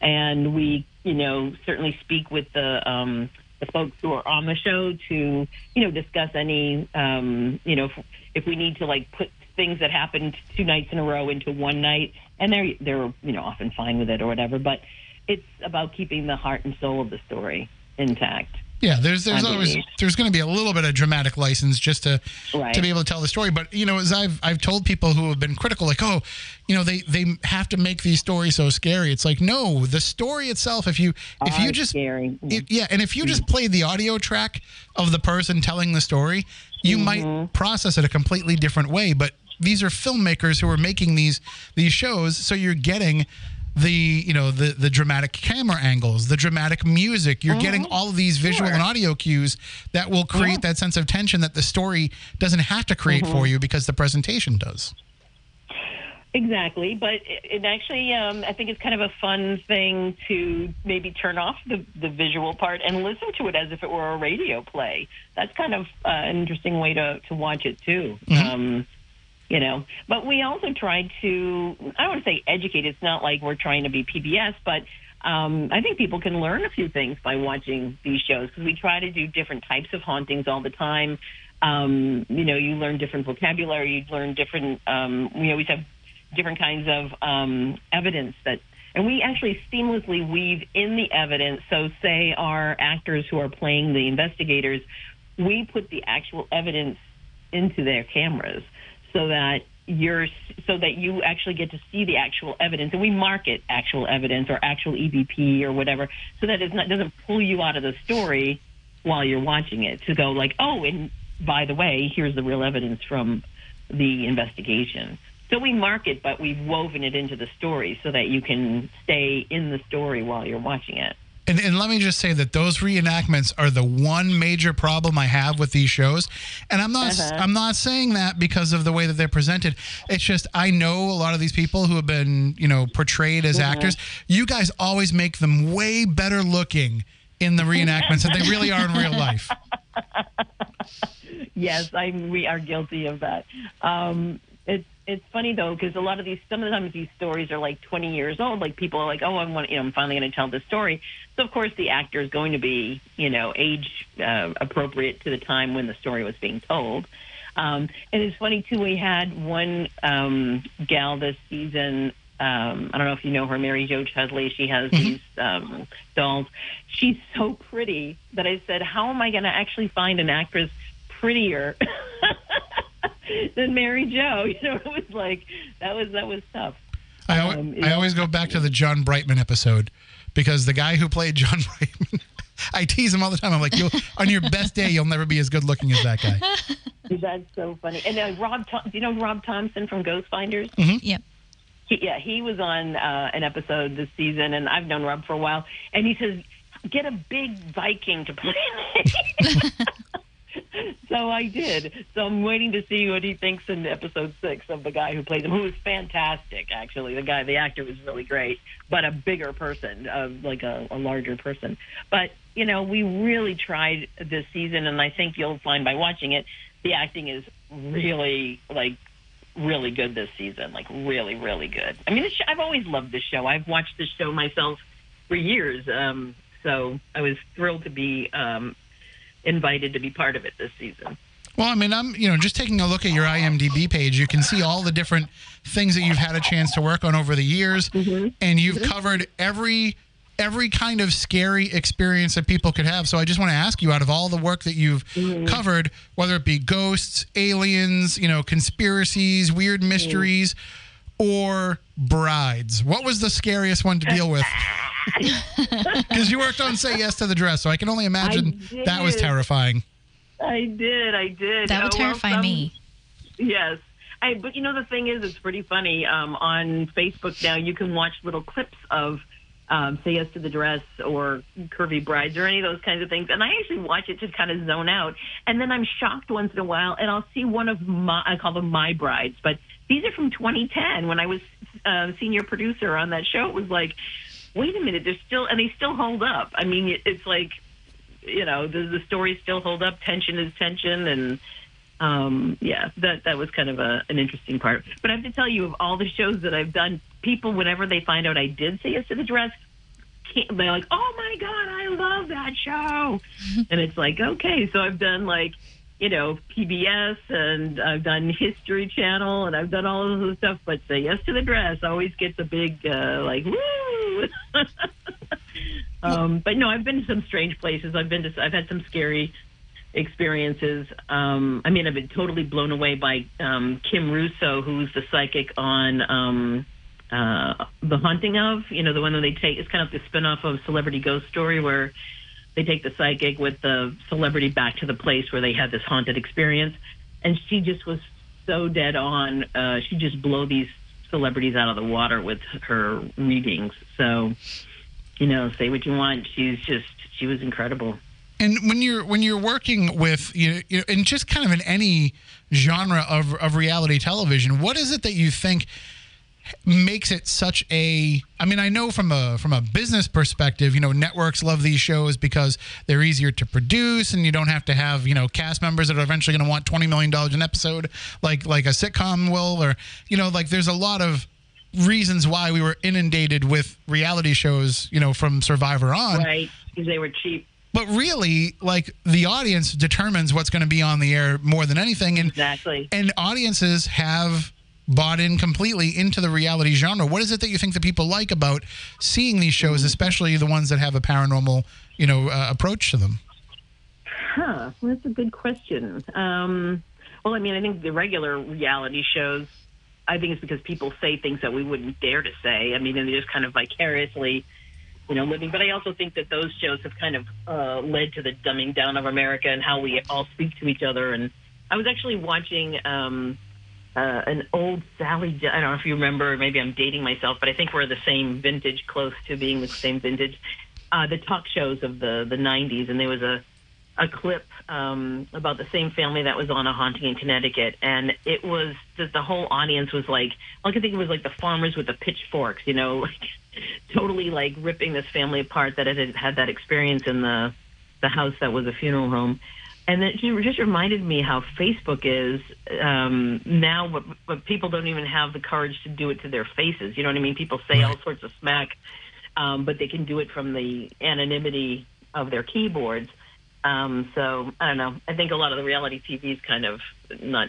and we, you know, certainly speak with the um, the folks who are on the show to, you know, discuss any, um, you know, if, if we need to like put things that happened two nights in a row into one night, and they're they're you know often fine with it or whatever. But it's about keeping the heart and soul of the story intact. Yeah, there's there's I always there's going to be a little bit of dramatic license just to Right. to be able to tell the story. But you know, as I've I've told people who have been critical, like, oh, you know, they they have to make these stories so scary. It's like, no, the story itself. If you if you just scary. if- yeah, and if you just played the audio track of the person telling the story, you might process it a completely different way. But these are filmmakers who are making these these shows, so you're getting the you know the the dramatic camera angles the dramatic music you're getting all of these visual Sure. and audio cues that will create that sense of tension that the story doesn't have to create for you because the presentation does Exactly, but it, it actually, um, I think it's kind of a fun thing to maybe turn off the, the visual part and listen to it as if it were a radio play. That's kind of uh, an interesting way to, to watch it too. Um, you know, but we also try to, I don't want to say educate. It's not like we're trying to be PBS, but um, I think people can learn a few things by watching these shows because we try to do different types of hauntings all the time. Um, you know, you learn different vocabulary, you learn different, um, we always have different kinds of um, evidence that, and we actually seamlessly weave in the evidence. So, say our actors who are playing the investigators, we put the actual evidence into their cameras so that you're so that you actually get to see the actual evidence, and we market actual evidence or actual EVP or whatever, so that it doesn't pull you out of the story while you're watching it to go like, oh, and by the way, here's the real evidence from the investigation. So we mark it, but we've woven it into the story so that you can stay in the story while you're watching it. And, and let me just say that those reenactments are the one major problem I have with these shows. And I'm not Uh-huh. I'm not saying that because of the way that they're presented. It's just I know a lot of these people who have been, you know, portrayed as actors. You guys always make them way better looking in the reenactments than they really are in real life. [LAUGHS] Yes, I we are guilty of that. Um, it's it's funny though because a lot of these some of the times these stories are like 20 years old. Like people are like, oh, I want you know I'm finally going to tell this story. So of course the actor is going to be you know age uh, appropriate to the time when the story was being told. Um, and it's funny too. We had one um, gal this season. Um, I don't know if you know her, Mary Jo Chudley. She has these um, dolls. She's so pretty that I said, "How am I going to actually find an actress prettier [LAUGHS] [LAUGHS] than Mary Jo?" [LAUGHS] You know, it was like that was that was tough. I, al- Um, I always go back to the John Brightman episode because the guy who played John [LAUGHS] Brightman, I tease him all the time. I'm like, you'll, on your best day, you'll never be as good looking as that guy. That's so funny. And uh, Rob, Thom- you know Rob Thompson from Ghost Finders? Yep. He, yeah, he was on uh, an episode this season, and I've known Rob for a while. And he says, "Get a big Viking to play me." [LAUGHS] so I did. So I'm waiting to see what he thinks in episode six of the guy who plays him, who was fantastic. Actually, the guy, the actor, was really great, but a bigger person, uh, like a, a larger person. But you know, we really tried this season, and I think you'll find by watching it, the acting is really like really good this season. Like really, really good. I mean, I've always loved this show. I've watched this show myself for years. Um, so I was thrilled to be um, invited to be part of it this season. Well, I mean, I'm, you know, just taking a look at your IMDb page, you can see all the different things that you've had a chance to work on over the years, mm-hmm. and you've mm-hmm. covered every every kind of scary experience that people could have. So I just want to ask you, out of all the work that you've mm-hmm. covered, whether it be ghosts, aliens, you know, conspiracies, weird mysteries, or brides, what was the scariest one to deal with? [LAUGHS] Because you worked on Say Yes to the Dress, so I can only imagine that was terrifying. I did. I did. That would Oh, well, terrify some- me. Yes. I, but you know the thing is, it's pretty funny. Um, on Facebook now, you can watch little clips of um, "Say Yes to the Dress" or "Curvy Brides" or any of those kinds of things, and I actually watch it to kind of zone out. And then I'm shocked once in a while, and I'll see one of my I call them my brides, but these are from 2010 when I was uh, senior producer on that show. It was like, wait a minute, they're still and they still hold up. I mean, it- it's like you know the, the stories still hold up. Tension is tension, and um, yeah, that that was kind of a, an interesting part. But I have to tell you, of all the shows that I've done, people whenever they find out I did say yes to the dress, can't, they're like, "Oh my god, I love that show!" [LAUGHS] and it's like, okay, so I've done like. You know, PBS and I've done History Channel and I've done all of this stuff, but Say Yes to the Dress always gets a big, uh, like, woo! [LAUGHS] um, but no, I've been to some strange places. I've been to, I've had some scary experiences. Um, I mean, I've been totally blown away by um, Kim Russo, who's the psychic on um, uh, The Haunting of, you know, the one that they take, it's kind of the spinoff of Celebrity Ghost Story where they take the psychic with the celebrity back to the place where they had this haunted experience. And she just was so dead on. Uh, she just blow these celebrities out of the water with her readings. So, you know, say what you want. She's just she was incredible. And when you're when you're working with you, know, in just kind of in any genre of of reality television, what is it that you think makes it such a I mean I know from a from a business perspective you know networks love these shows because they're easier to produce and you don't have to have you know cast members that are eventually going to want 20 million dollars an episode like like a sitcom will or you know like there's a lot of reasons why we were inundated with reality shows you know from survivor on. Right because they were cheap. But really like the audience determines what's going to be on the air more than anything and exactly. and audiences have bought in completely into the reality genre. What is it that you think the people like about seeing these shows, especially the ones that have a paranormal, you know, uh, approach to them? Huh. Well, that's a good question. Um, well, I mean, I think the regular reality shows. I think it's because people say things that we wouldn't dare to say. I mean, and they're just kind of vicariously, you know, living. But I also think that those shows have kind of uh, led to the dumbing down of America and how we all speak to each other. And I was actually watching. Um, uh, an old Sally. I don't know if you remember. Maybe I'm dating myself, but I think we're the same vintage, close to being the same vintage. Uh, the talk shows of the the '90s, and there was a a clip um, about the same family that was on a haunting in Connecticut, and it was that the whole audience was like, I could think it was like the farmers with the pitchforks, you know, [LAUGHS] like totally like ripping this family apart that had had that experience in the the house that was a funeral home and it just reminded me how Facebook is um, now, but, but people don't even have the courage to do it to their faces. You know what I mean? People say all sorts of smack, um, but they can do it from the anonymity of their keyboards. Um, so I don't know. I think a lot of the reality TV's kind of not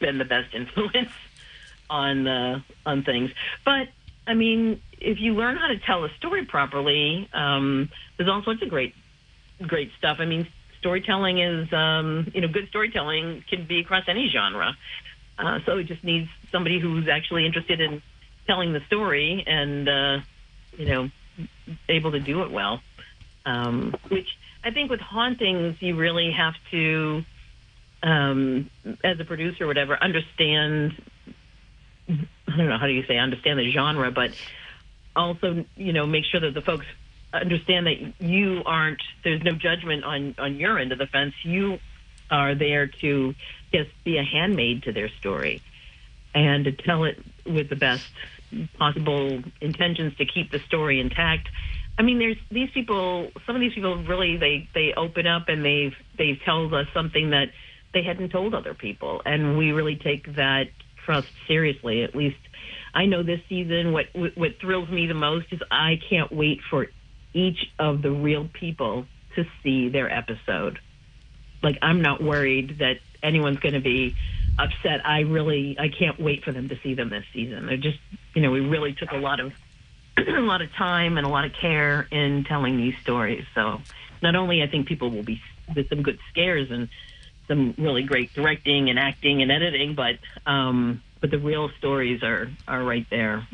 been the best [LAUGHS] influence on uh, on things, but I mean, if you learn how to tell a story properly, um, there's all sorts of great great stuff. I mean, storytelling is, um, you know, good storytelling can be across any genre. Uh, so it just needs somebody who's actually interested in telling the story and, uh, you know, able to do it well. Um, which I think with hauntings, you really have to, um, as a producer or whatever, understand. I don't know how do you say understand the genre, but also you know make sure that the folks understand that you aren't there's no judgment on on your end of the fence. You are there to just be a handmaid to their story and to tell it with the best possible intentions to keep the story intact. I mean there's these people some of these people really they they open up and they've they've told us something that they hadn't told other people. And we really take that trust seriously. At least I know this season what what thrills me the most is I can't wait for each of the real people to see their episode. Like I'm not worried that anyone's going to be upset. I really I can't wait for them to see them this season. They're just you know we really took a lot of [CLEARS THROAT] a lot of time and a lot of care in telling these stories. So not only I think people will be with some good scares and some really great directing and acting and editing, but um, but the real stories are are right there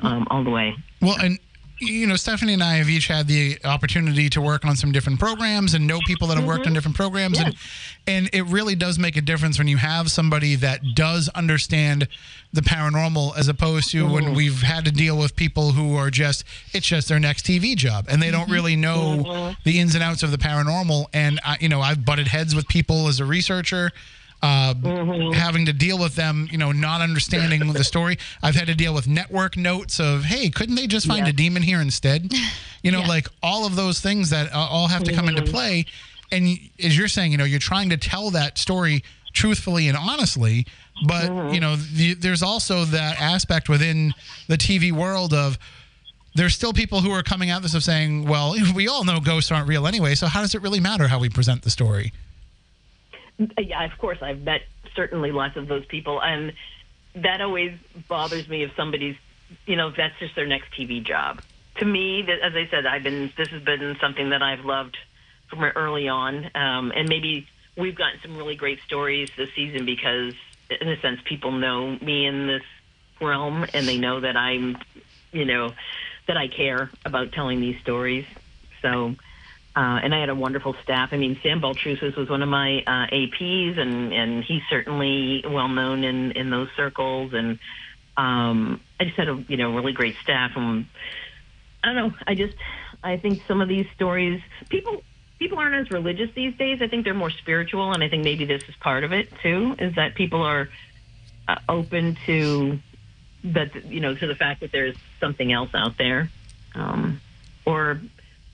um, all the way. Well, and you know, Stephanie and I have each had the opportunity to work on some different programs and know people that have mm-hmm. worked on different programs, yes. and and it really does make a difference when you have somebody that does understand the paranormal as opposed to mm-hmm. when we've had to deal with people who are just it's just their next TV job and they don't mm-hmm. really know mm-hmm. the ins and outs of the paranormal. And I, you know, I've butted heads with people as a researcher uh, mm-hmm. having to deal with them, you know, not understanding the story. I've had to deal with network notes of, hey, couldn't they just find yeah. a demon here instead? You know, yeah. like all of those things that uh, all have to come mm-hmm. into play. And as you're saying, you know, you're trying to tell that story truthfully and honestly, but mm-hmm. you know, the, there's also that aspect within the TV world of there's still people who are coming at this of saying, well, [LAUGHS] we all know ghosts aren't real anyway, so how does it really matter how we present the story? Yeah, of course, I've met certainly lots of those people, and that always bothers me if somebody's, you know, that's just their next TV job. To me, as I said, I've been this has been something that I've loved from early on, um, and maybe we've gotten some really great stories this season because, in a sense, people know me in this realm, and they know that I'm, you know, that I care about telling these stories. So uh, and I had a wonderful staff. I mean, Sam Baltrusis was one of my uh, APs, and and he's certainly well known in in those circles. And Um, I just had a you know really great staff, and I don't know. I just I think some of these stories people people aren't as religious these days. I think they're more spiritual, and I think maybe this is part of it too. Is that people are uh, open to that you know to the fact that there's something else out there, um, or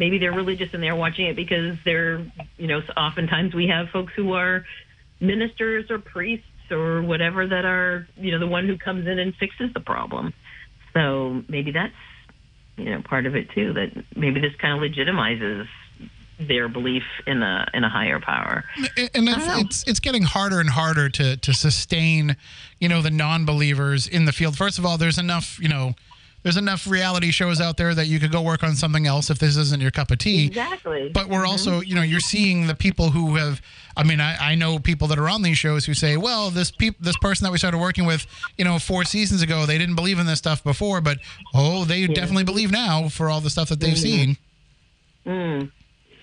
maybe they're religious and they're watching it because they're you know oftentimes we have folks who are ministers or priests or whatever that are you know the one who comes in and fixes the problem. So maybe that's you know part of it too that maybe this kind of legitimizes their belief in a in a higher power. And it's, it's, it's getting harder and harder to to sustain, you know, the non-believers in the field. First of all, there's enough, you know, there's enough reality shows out there that you could go work on something else if this isn't your cup of tea. Exactly. But we're also, you know, you're seeing the people who have. I mean, I, I know people that are on these shows who say, "Well, this peop, this person that we started working with, you know, four seasons ago, they didn't believe in this stuff before, but oh, they definitely believe now for all the stuff that they've seen." Mm.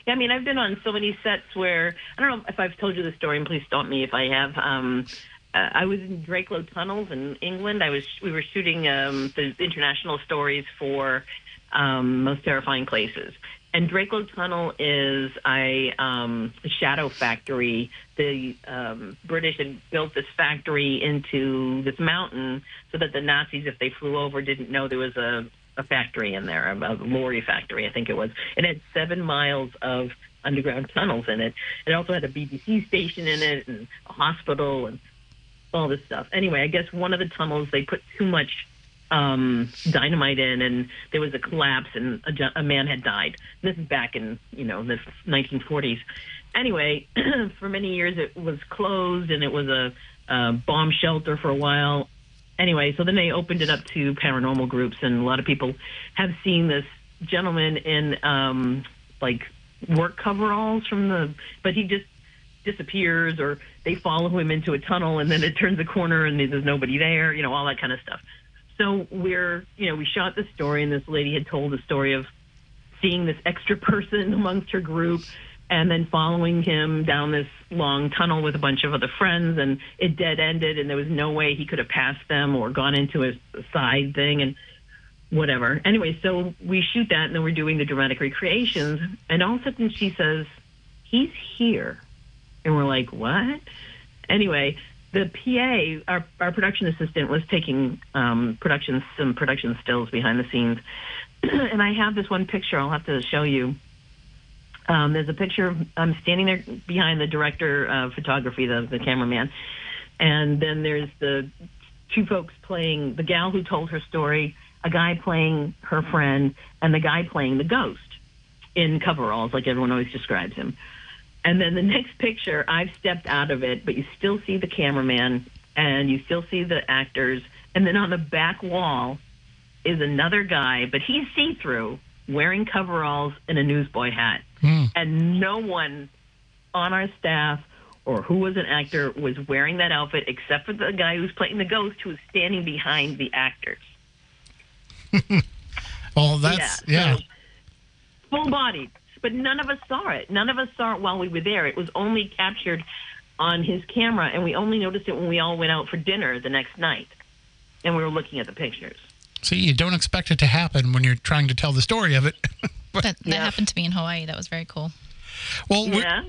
Yeah, I mean, I've been on so many sets where I don't know if I've told you the story, and please stop me if I have. Um, uh, I was in Drakelow Tunnels in England. I was we were shooting um, the international stories for um, Most Terrifying Places. And Drakelow Tunnel is a, um, shadow factory. The um, British had built this factory into this mountain so that the Nazis, if they flew over, didn't know there was a, a factory in there, a, a lorry factory, I think it was. It had seven miles of underground tunnels in it. It also had a BBC station in it and a hospital and all this stuff. Anyway, I guess one of the tunnels they put too much um, dynamite in, and there was a collapse, and a, a man had died. This is back in you know the 1940s. Anyway, [CLEARS THROAT] for many years it was closed, and it was a, a bomb shelter for a while. Anyway, so then they opened it up to paranormal groups, and a lot of people have seen this gentleman in um, like work coveralls from the, but he just disappears or they follow him into a tunnel and then it turns a corner and there's nobody there, you know, all that kind of stuff. So we're, you know, we shot the story and this lady had told the story of seeing this extra person [LAUGHS] amongst her group and then following him down this long tunnel with a bunch of other friends and it dead ended and there was no way he could have passed them or gone into a side thing and whatever. Anyway, so we shoot that and then we're doing the dramatic recreations and all of a sudden she says, He's here. And we're like, what? Anyway, the PA, our, our production assistant, was taking um, production some production stills behind the scenes, [CLEARS THROAT] and I have this one picture. I'll have to show you. Um, there's a picture. I'm standing there behind the director of photography, the, the cameraman, and then there's the two folks playing the gal who told her story, a guy playing her friend, and the guy playing the ghost in coveralls, like everyone always describes him. And then the next picture, I've stepped out of it, but you still see the cameraman and you still see the actors. And then on the back wall is another guy, but he's see through, wearing coveralls and a newsboy hat. Mm. And no one on our staff or who was an actor was wearing that outfit except for the guy who's playing the ghost who was standing behind the actors. [LAUGHS] well, that's, yeah. yeah. So, full bodied but none of us saw it. None of us saw it while we were there. It was only captured on his camera, and we only noticed it when we all went out for dinner the next night, and we were looking at the pictures. See, you don't expect it to happen when you're trying to tell the story of it. [LAUGHS] that that yeah. happened to me in Hawaii. That was very cool. Well, yeah.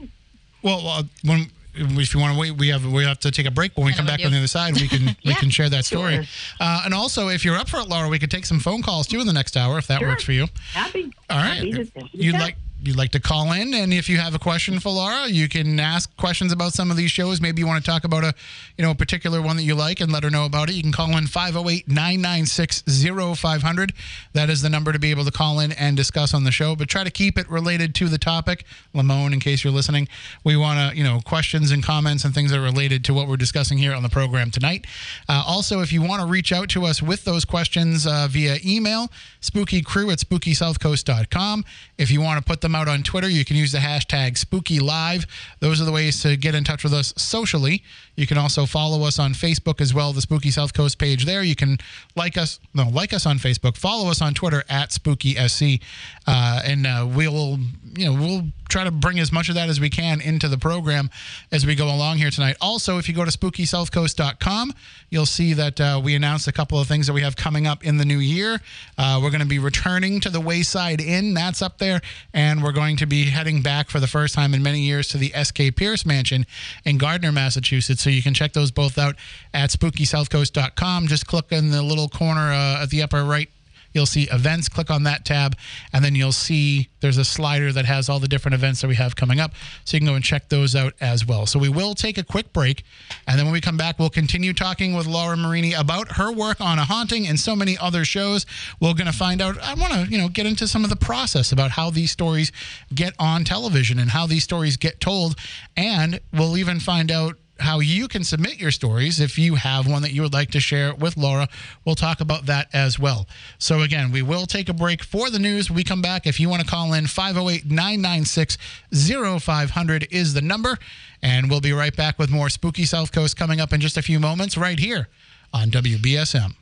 Well, uh, when if you want to wait, we have we have to take a break. When we come back on the other side, we can [LAUGHS] yeah, we can share that story. Sure. Uh, and also, if you're up for it, Laura, we could take some phone calls too in the next hour if that sure. works for you. Happy. All right. Happy you'd like you'd like to call in and if you have a question for Laura, you can ask questions about some of these shows. Maybe you want to talk about a, you know, a particular one that you like and let her know about it. You can call in 508-996-0500. That is the number to be able to call in and discuss on the show, but try to keep it related to the topic. Lamone, in case you're listening, we want to, you know, questions and comments and things that are related to what we're discussing here on the program tonight. Uh, also, if you want to reach out to us with those questions uh, via email, spookycrew at spookysouthcoast.com. If you want to put them them out on Twitter. You can use the hashtag Spooky Live. Those are the ways to get in touch with us socially. You can also follow us on Facebook as well, the Spooky South Coast page there. You can like us, no, like us on Facebook. Follow us on Twitter at Spooky SC, uh, and uh, we'll, you know, we'll try to bring as much of that as we can into the program as we go along here tonight. Also, if you go to spookysouthcoast.com, you'll see that uh, we announced a couple of things that we have coming up in the new year. Uh, we're going to be returning to the Wayside Inn, that's up there, and we're going to be heading back for the first time in many years to the SK Pierce Mansion in Gardner, Massachusetts. So you can check those both out at spookysouthcoast.com. Just click in the little corner uh, at the upper right You'll see events, click on that tab, and then you'll see there's a slider that has all the different events that we have coming up. So you can go and check those out as well. So we will take a quick break, and then when we come back, we'll continue talking with Laura Marini about her work on A Haunting and so many other shows. We're going to find out, I want to, you know, get into some of the process about how these stories get on television and how these stories get told. And we'll even find out how you can submit your stories if you have one that you would like to share with Laura. We'll talk about that as well. So, again, we will take a break for the news. We come back. If you want to call in, 508 996 0500 is the number. And we'll be right back with more Spooky South Coast coming up in just a few moments right here on WBSM.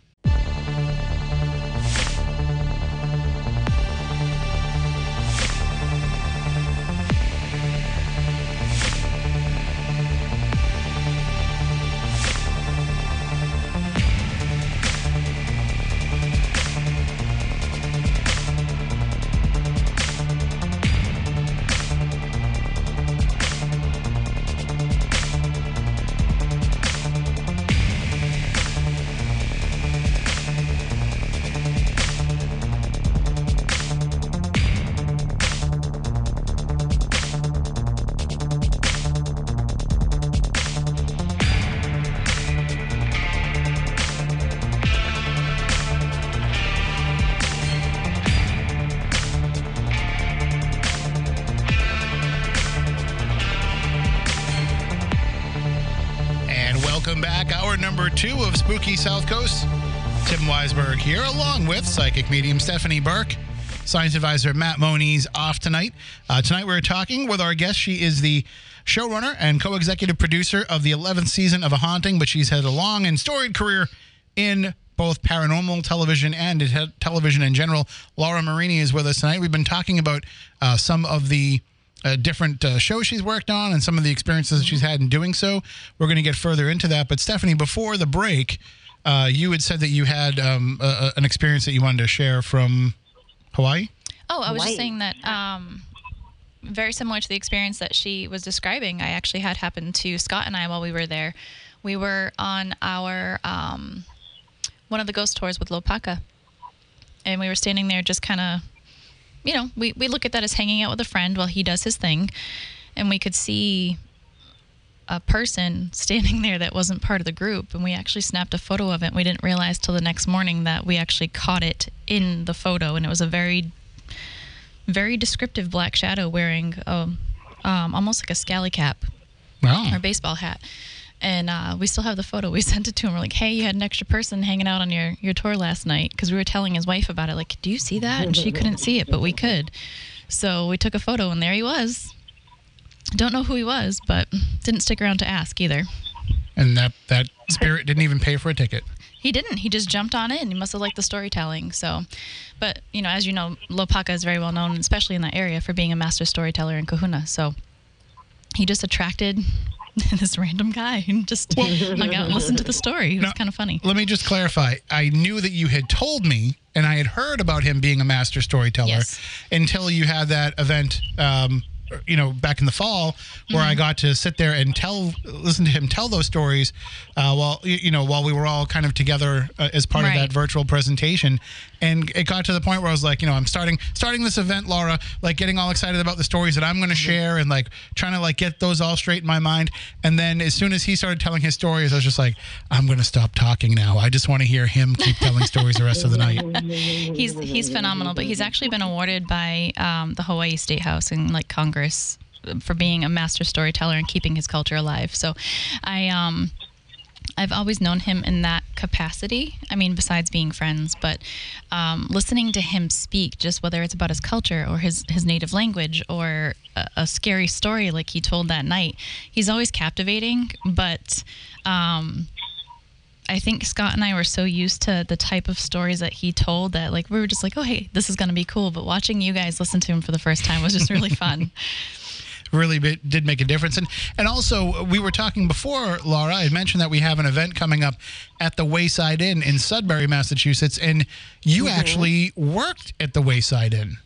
Two of Spooky South Coast. Tim Weisberg here, along with psychic medium Stephanie Burke. Science advisor Matt Moniz off tonight. Uh, tonight we're talking with our guest. She is the showrunner and co-executive producer of the 11th season of A Haunting, but she's had a long and storied career in both paranormal television and television in general. Laura Marini is with us tonight. We've been talking about uh, some of the uh, different uh, shows she's worked on and some of the experiences that she's had in doing so. We're going to get further into that. But Stephanie, before the break, uh, you had said that you had um, a, an experience that you wanted to share from Hawaii. Oh, I was Hawaii. just saying that. Um, very similar to the experience that she was describing, I actually had happened to Scott and I while we were there. We were on our um, one of the ghost tours with Lopaka, and we were standing there just kind of you know, we, we look at that as hanging out with a friend while he does his thing. And we could see a person standing there that wasn't part of the group. And we actually snapped a photo of it. We didn't realize till the next morning that we actually caught it in the photo. And it was a very, very descriptive black shadow wearing a, um, almost like a scally cap wow. or baseball hat and uh, we still have the photo. We [LAUGHS] sent it to him. We're like, "Hey, you had an extra person hanging out on your your tour last night," because we were telling his wife about it. Like, "Do you see that?" And she couldn't see it, but we could. So we took a photo, and there he was. Don't know who he was, but didn't stick around to ask either. And that that spirit didn't even pay for a ticket. He didn't. He just jumped on in. He must have liked the storytelling. So, but you know, as you know, Lopaka is very well known, especially in that area, for being a master storyteller in Kahuna. So he just attracted [LAUGHS] this random guy and just well, hung out and listened to the story. It was kind of funny. Let me just clarify. I knew that you had told me, and I had heard about him being a master storyteller yes. until you had that event. Um, you know, back in the fall, where mm-hmm. I got to sit there and tell, listen to him tell those stories, uh, while you know, while we were all kind of together uh, as part right. of that virtual presentation, and it got to the point where I was like, you know, I'm starting starting this event, Laura, like getting all excited about the stories that I'm going to mm-hmm. share, and like trying to like get those all straight in my mind, and then as soon as he started telling his stories, I was just like, I'm going to stop talking now. I just want to hear him keep telling stories the rest of the [LAUGHS] night. He's he's phenomenal, but he's actually been awarded by um, the Hawaii State House and like Congress Congress for being a master storyteller and keeping his culture alive. So I um I've always known him in that capacity. I mean, besides being friends, but um, listening to him speak, just whether it's about his culture or his, his native language or a, a scary story like he told that night, he's always captivating. But um, I think Scott and I were so used to the type of stories that he told that like we were just like, oh hey, this is gonna be cool. But watching you guys listen to him for the first time was just really fun. [LAUGHS] really did make a difference. And and also we were talking before, Laura. I mentioned that we have an event coming up at the Wayside Inn in Sudbury, Massachusetts, and you actually worked at the Wayside Inn.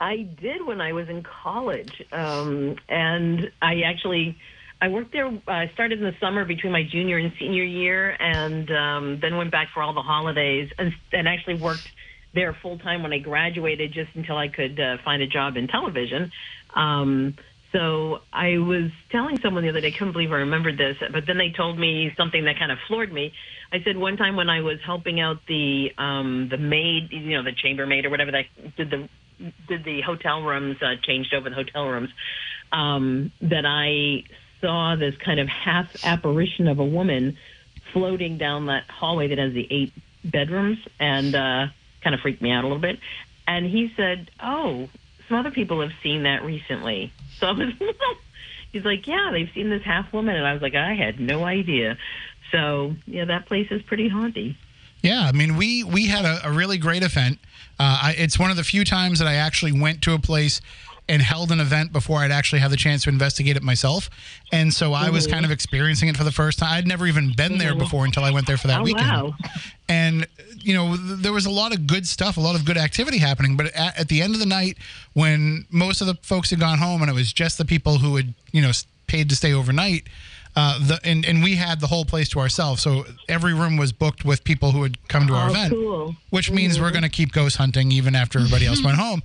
I did when I was in college, um, and I actually I worked there. uh, I started in the summer between my junior and senior year, and um, then went back for all the holidays, and, and actually worked there full time when I graduated, just until I could uh, find a job in television. Um, so I was telling someone the other day, I couldn't believe I remembered this, but then they told me something that kind of floored me. I said one time when I was helping out the um, the maid, you know, the chambermaid or whatever that did the did the hotel rooms uh, changed over the hotel rooms, um, that I saw this kind of half apparition of a woman floating down that hallway that has the eight bedrooms, and uh, kind of freaked me out a little bit. And he said, "Oh, some other people have seen that recently." So I was, he's like, "Yeah, they've seen this half woman," and I was like, "I had no idea." So yeah, that place is pretty haunting. Yeah, I mean, we we had a, a really great event. Uh, I, it's one of the few times that I actually went to a place and held an event before I'd actually have the chance to investigate it myself. And so I was kind of experiencing it for the first time. I'd never even been there mm-hmm. before until I went there for that Oh, weekend. wow. And you know, there was a lot of good stuff, a lot of good activity happening. But at, at the end of the night, when most of the folks had gone home and it was just the people who had you know paid to stay overnight. Uh, the, and, and we had the whole place to ourselves. So every room was booked with people who had come to our Oh, event cool. which means we're going to keep ghost hunting even after everybody else went [LAUGHS] home.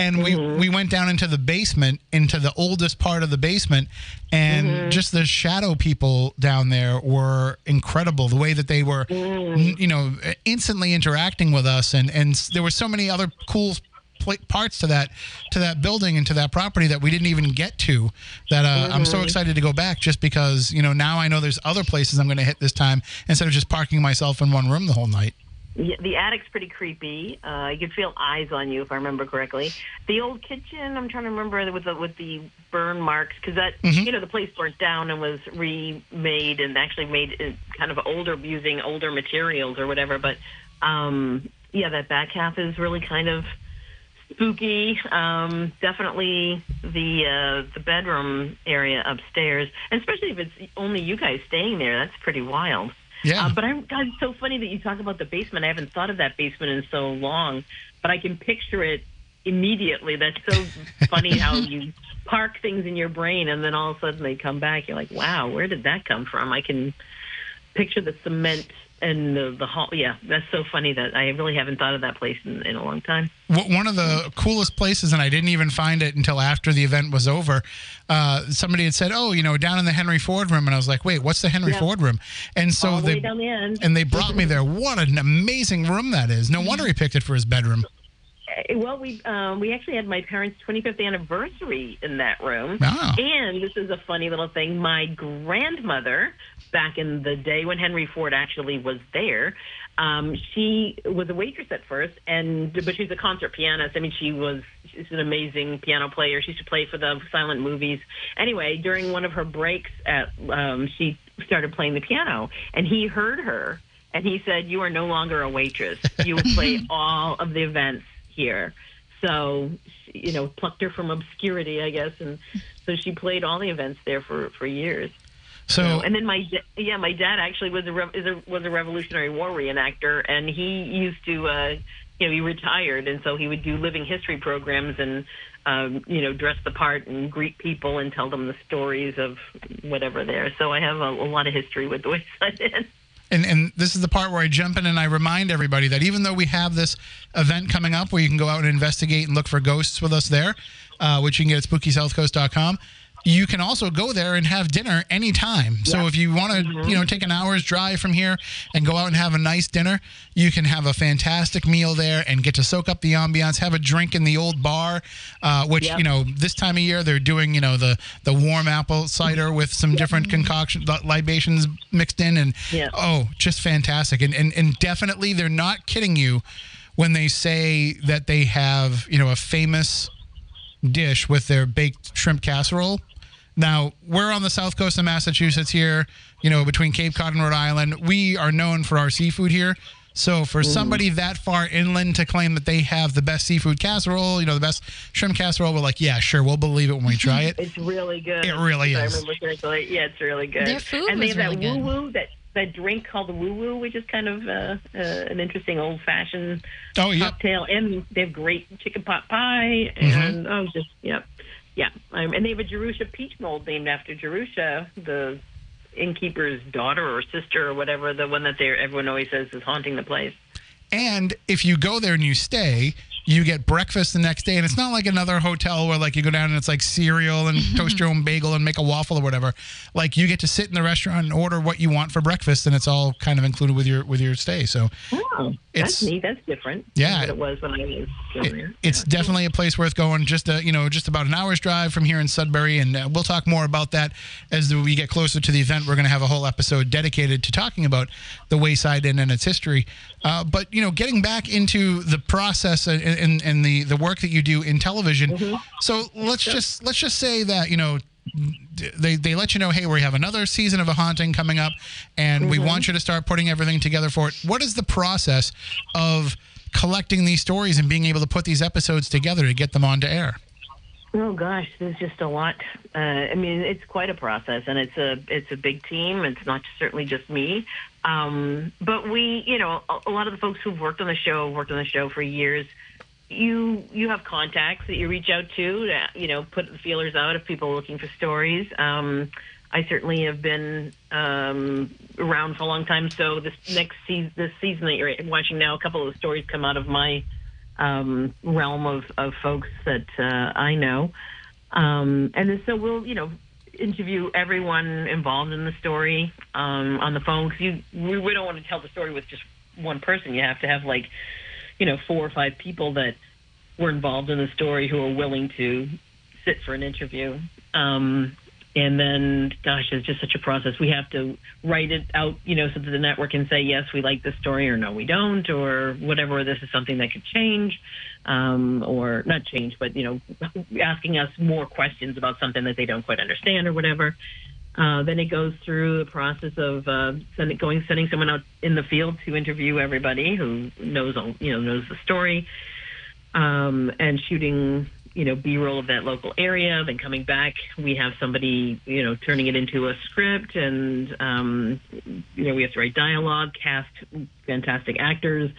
And we mm-hmm. we went down into the basement, into the oldest part of the basement, and mm-hmm. just the shadow people down there were incredible. The way that they were, mm. n- you know, instantly interacting with us, and and there were so many other cool. Parts to that to that building and to that property that we didn't even get to. That uh, I'm so excited to go back just because you know now I know there's other places I'm going to hit this time instead of just parking myself in one room the whole night. Yeah, the attic's pretty creepy. Uh, you could feel eyes on you, if I remember correctly. The old kitchen, I'm trying to remember with the with the burn marks because that you know the place burnt down and was remade and actually made kind of older using older materials or whatever. But um, yeah, that back half is really kind of spooky. Um, definitely the uh, the bedroom area upstairs, and especially if it's only you guys staying there. That's pretty wild. Yeah. Uh, but I'm God, it's so funny that you talk about the basement. I haven't thought of that basement in so long, but I can picture it immediately. That's so [LAUGHS] funny how you park things in your brain and then all of a sudden they come back. You're like, wow, where did that come from? I can picture the cement and the the hall. Yeah, that's so funny that I really haven't thought of that place in, in a long time. one of the coolest places, and I didn't even find it until after the event was over. Uh, somebody had said, "Oh, you know, down in the Henry Ford room," and I was like, "Wait, what's the Henry Yeah. Ford room?" And so the they the and they brought me there. What an amazing room that is! No wonder he picked it for his bedroom. Uh, Well, we um, we actually had my parents' 25th anniversary in that room, Wow. and this is a funny little thing. My grandmother, back in the day when Henry Ford actually was there, um, she was a waitress at first, and but she's a concert pianist. I mean, she was she's an amazing piano player. She used to play for the silent movies. Anyway, during one of her breaks, at um, she started playing the piano, and he heard her, and he said, "You are no longer a waitress. You will play [LAUGHS] all of the events here." So, you know, plucked her from obscurity, I guess, and so she played all the events there for for years. So and then my yeah, my dad actually was a, rev- is a was a Revolutionary War reenactor, and he used to uh, you know he retired, and so he would do living history programs and um, you know dress the part and greet people and tell them the stories of whatever there. So I have a, a lot of history with the Wayside Inn. And, and this is the part where I jump in and I remind everybody that even though we have this event coming up where you can go out and investigate and look for ghosts with us there, uh, which you can get at spookysouthcoast.com, you can also go there and have dinner anytime. So if you want to, you know, take an hour's drive from here and go out and have a nice dinner, you can have a fantastic meal there and get to soak up the ambiance, have a drink in the old bar, uh, which Yep. you know this time of year they're doing, you know, the the warm apple cider with some different concoctions, libations mixed in, and Yeah. oh, just fantastic. And, and and definitely they're not kidding you when they say that they have, you know, a famous dish with their baked shrimp casserole Now, we're on the south coast of Massachusetts here, you know, between Cape Cod and Rhode Island. We are known for our seafood here. So for somebody that far inland to claim that they have the best seafood casserole, you know, the best shrimp casserole, we're like, yeah, sure, we'll believe it when we try it. [LAUGHS] It's really good. It really is. I remember correctly. Yeah, it's really good. Their food and they was have really that woo woo that that drink called the woo woo, which is kind of uh, uh, an interesting old fashioned Oh, yeah. cocktail. And they have great chicken pot pie, Mm-hmm. and oh, just yeah, yeah. Um, and they have a Jerusha peach mold named after Jerusha, the innkeeper's daughter or sister or whatever, the one that they everyone always says is haunting the place. And if you go there and you stay, you get breakfast the next day. And it's not like another hotel where like you go down and it's like cereal and [LAUGHS] toast your own bagel and make a waffle or whatever. Like you get to sit in the restaurant and order what you want for breakfast and it's all kind of included with your with your stay. So Oh, It's- that's neat. That's different. Yeah. it was when I was it- it's definitely a place worth going. Just a, you know, just about an hour's drive from here in Sudbury, and uh, we'll talk more about that as we get closer to the event. We're going to have a whole episode dedicated to talking about the Wayside Inn and its history. Uh, but you know, getting back into the process and, and, and the the work that you do in television. So let's just let's just say that you know they, they let you know, hey, we have another season of a haunting coming up, and we want you to start putting everything together for it. What is the process of collecting these stories and being able to put these episodes together to get them onto air? Oh gosh, there's just a lot. Uh, I mean, it's quite a process, and it's a it's a big team. It's not certainly just me, um, but we, you know, a, a lot of the folks who've worked on the show worked on the show for years. You you have contacts that you reach out to, to you know, put the feelers out if people are looking for stories. Um, I certainly have been um, around for a long time. So this next season, this season that you're watching now, a couple of the stories come out of my um, realm of, of folks that uh, I know. Um, and so we'll, you know, interview everyone involved in the story um, on the phone because you we, we don't want to tell the story with just one person. You have to have like, you know, four or five people that were involved in the story who are willing to sit for an interview. Um, and then, gosh, it's just such a process. We have to write it out, you know, so that the network can say, yes, we like this story, or no, we don't, or whatever, this is something that could change, um, or not change, but, you know, asking us more questions about something that they don't quite understand or whatever. Uh, then it goes through the process of uh, sending, going, sending someone out in the field to interview everybody who knows, all- you know, knows the story, um, and shooting, you know, B-roll of that local area. Then coming back, we have somebody, you know, turning it into a script, and um, you know, we have to write dialogue, cast fantastic actors.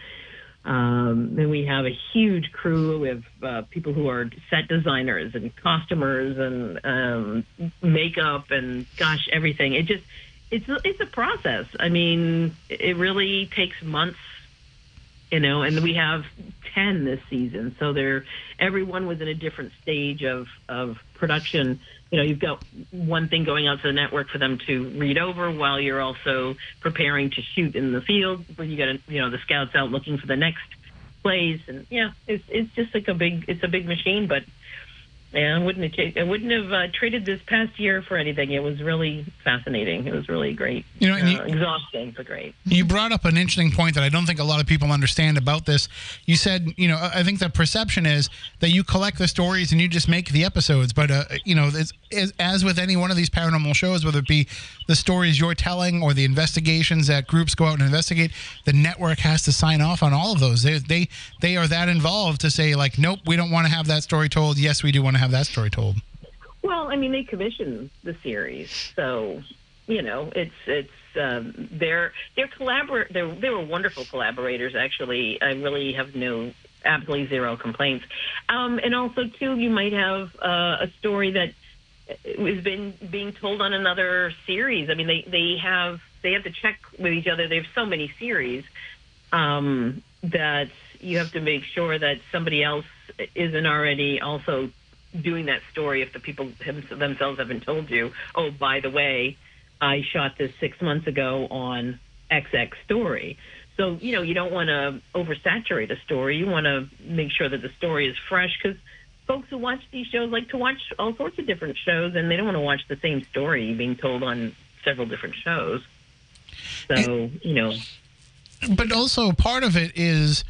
Um, then we have a huge crew. We have uh, people who are set designers and costumers and um, makeup and gosh, everything. It just it's a, it's a process. I mean, it really takes months, you know. And we have ten this season, so they're everyone was in a different stage of of production. You know, you've got one thing going out to the network for them to read over while you're also preparing to shoot in the field. When you got you know the scouts out looking for the next plays, and yeah, it's it's just like a big it's a big machine. But yeah, I wouldn't have, I wouldn't have uh, traded this past year for anything. It was really fascinating. It was really great. You know, and you- uh, exhausting but great. You brought up an interesting point that I don't think a lot of people understand about this. You said, you know, I think the perception is that you collect the stories and you just make the episodes. But, uh, you know, it's, as, as with any one of these paranormal shows, whether it be the stories you're telling or the investigations that groups go out and investigate, the network has to sign off on all of those. They, they, they are that involved to say, like, nope, we don't want to have that story told. Yes, we do want to have that story told. Well, I mean, they commissioned the series, so you know, it's it's um, they're they're collabor they they were wonderful collaborators. Actually, I really have no absolutely zero complaints. Um, and also, too, you might have uh, a story that has been being told on another series. I mean, they they have they have to check with each other. They have so many series um, that you have to make sure that somebody else isn't already also doing that story if the people themselves haven't told you, oh, by the way, I shot this six months ago on XX story. So, you know, you don't want to oversaturate a story. You want to make sure that the story is fresh because folks who watch these shows like to watch all sorts of different shows and they don't want to watch the same story being told on several different shows. So, you know, but also part of it is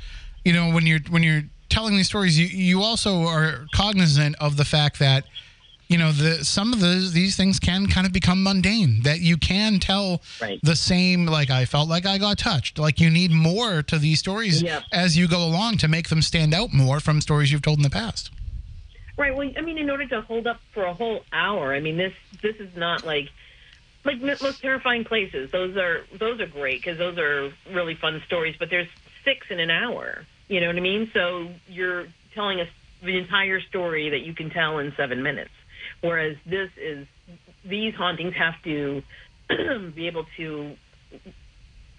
you know when you're when you're telling these stories you you also are cognizant of the fact that you know the some of the these things can kind of become mundane that you can tell Right. the same like i felt like i got touched like you need more to these stories Yep. as you go along to make them stand out more from stories you've told in the past Right. Well, I mean, in order to hold up for a whole hour, I mean, this this is not like like most terrifying places. Those are those are great because those are really fun stories. But there's six in an hour. You know what I mean? So you're telling us the entire story that you can tell in seven minutes. Whereas this is these hauntings have to [CLEARS THROAT] be able to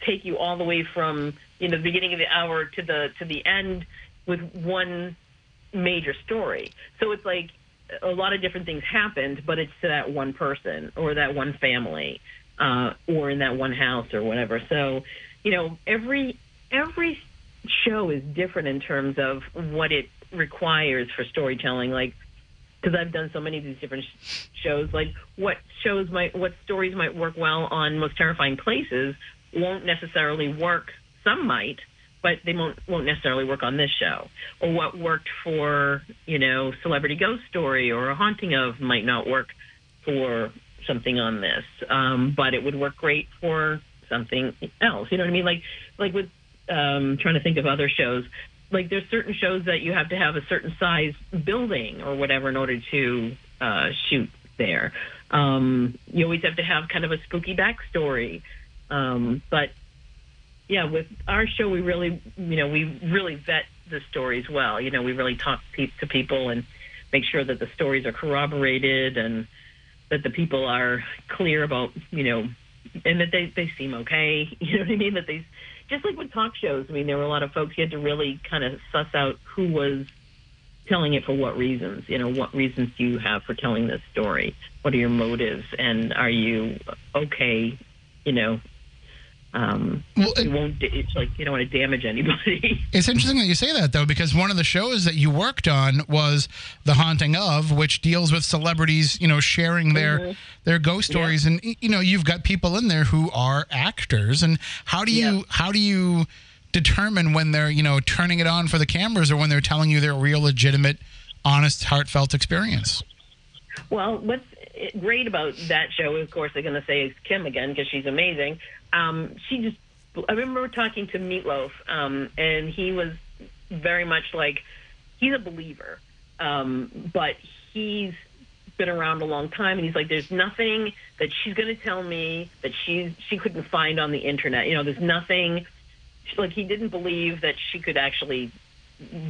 take you all the way from you know the beginning of the hour to the to the end with one major story. So it's like a lot of different things happened, but it's to that one person or that one family uh, or in that one house or whatever. So, you know, every every show is different in terms of what it requires for storytelling. Like, because I've done so many of these different sh- shows, like what shows might, what stories might work well on Most Terrifying Places won't necessarily work. Some might, but they won't won't necessarily work on this show. Or what worked for you know Celebrity Ghost Story or A Haunting of might not work for something on this, um, but it would work great for something else. You know what I mean? Like like with um, trying to think of other shows. Like there's certain shows that you have to have a certain size building or whatever in order to uh, shoot there. Um, you always have to have kind of a spooky backstory. Um, but yeah, with our show, we really, you know, we really vet the stories well. You know, we really talk pe- to people and make sure that the stories are corroborated and that the people are clear about, you know, and that they, they seem okay. [LAUGHS] You know what I mean? That they, just like with talk shows, I mean, there were a lot of folks you had to really kind of suss out who was telling it for what reasons. You know, what reasons do you have for telling this story? What are your motives? And are you okay, you know, um, Well, you it- won't. It's like you don't want to damage anybody. [LAUGHS] It's interesting that you say that though, because one of the shows that you worked on was The Haunting of, which deals with celebrities, you know, sharing their their ghost stories, and you know, you've got people in there who are actors, and how do you Yeah. how do you determine when they're you know turning it on for the cameras or when they're telling you their real, legitimate, honest, heartfelt experience? Well, what's great about that show, of course, they're going to say is Kim again because she's amazing. Um, she just, I remember talking to Meatloaf, um, and he was very much like he's a believer, um, but he's been around a long time, and he's like, there's nothing that she's going to tell me that she's she couldn't find on the internet. You know, there's nothing like he didn't believe that she could actually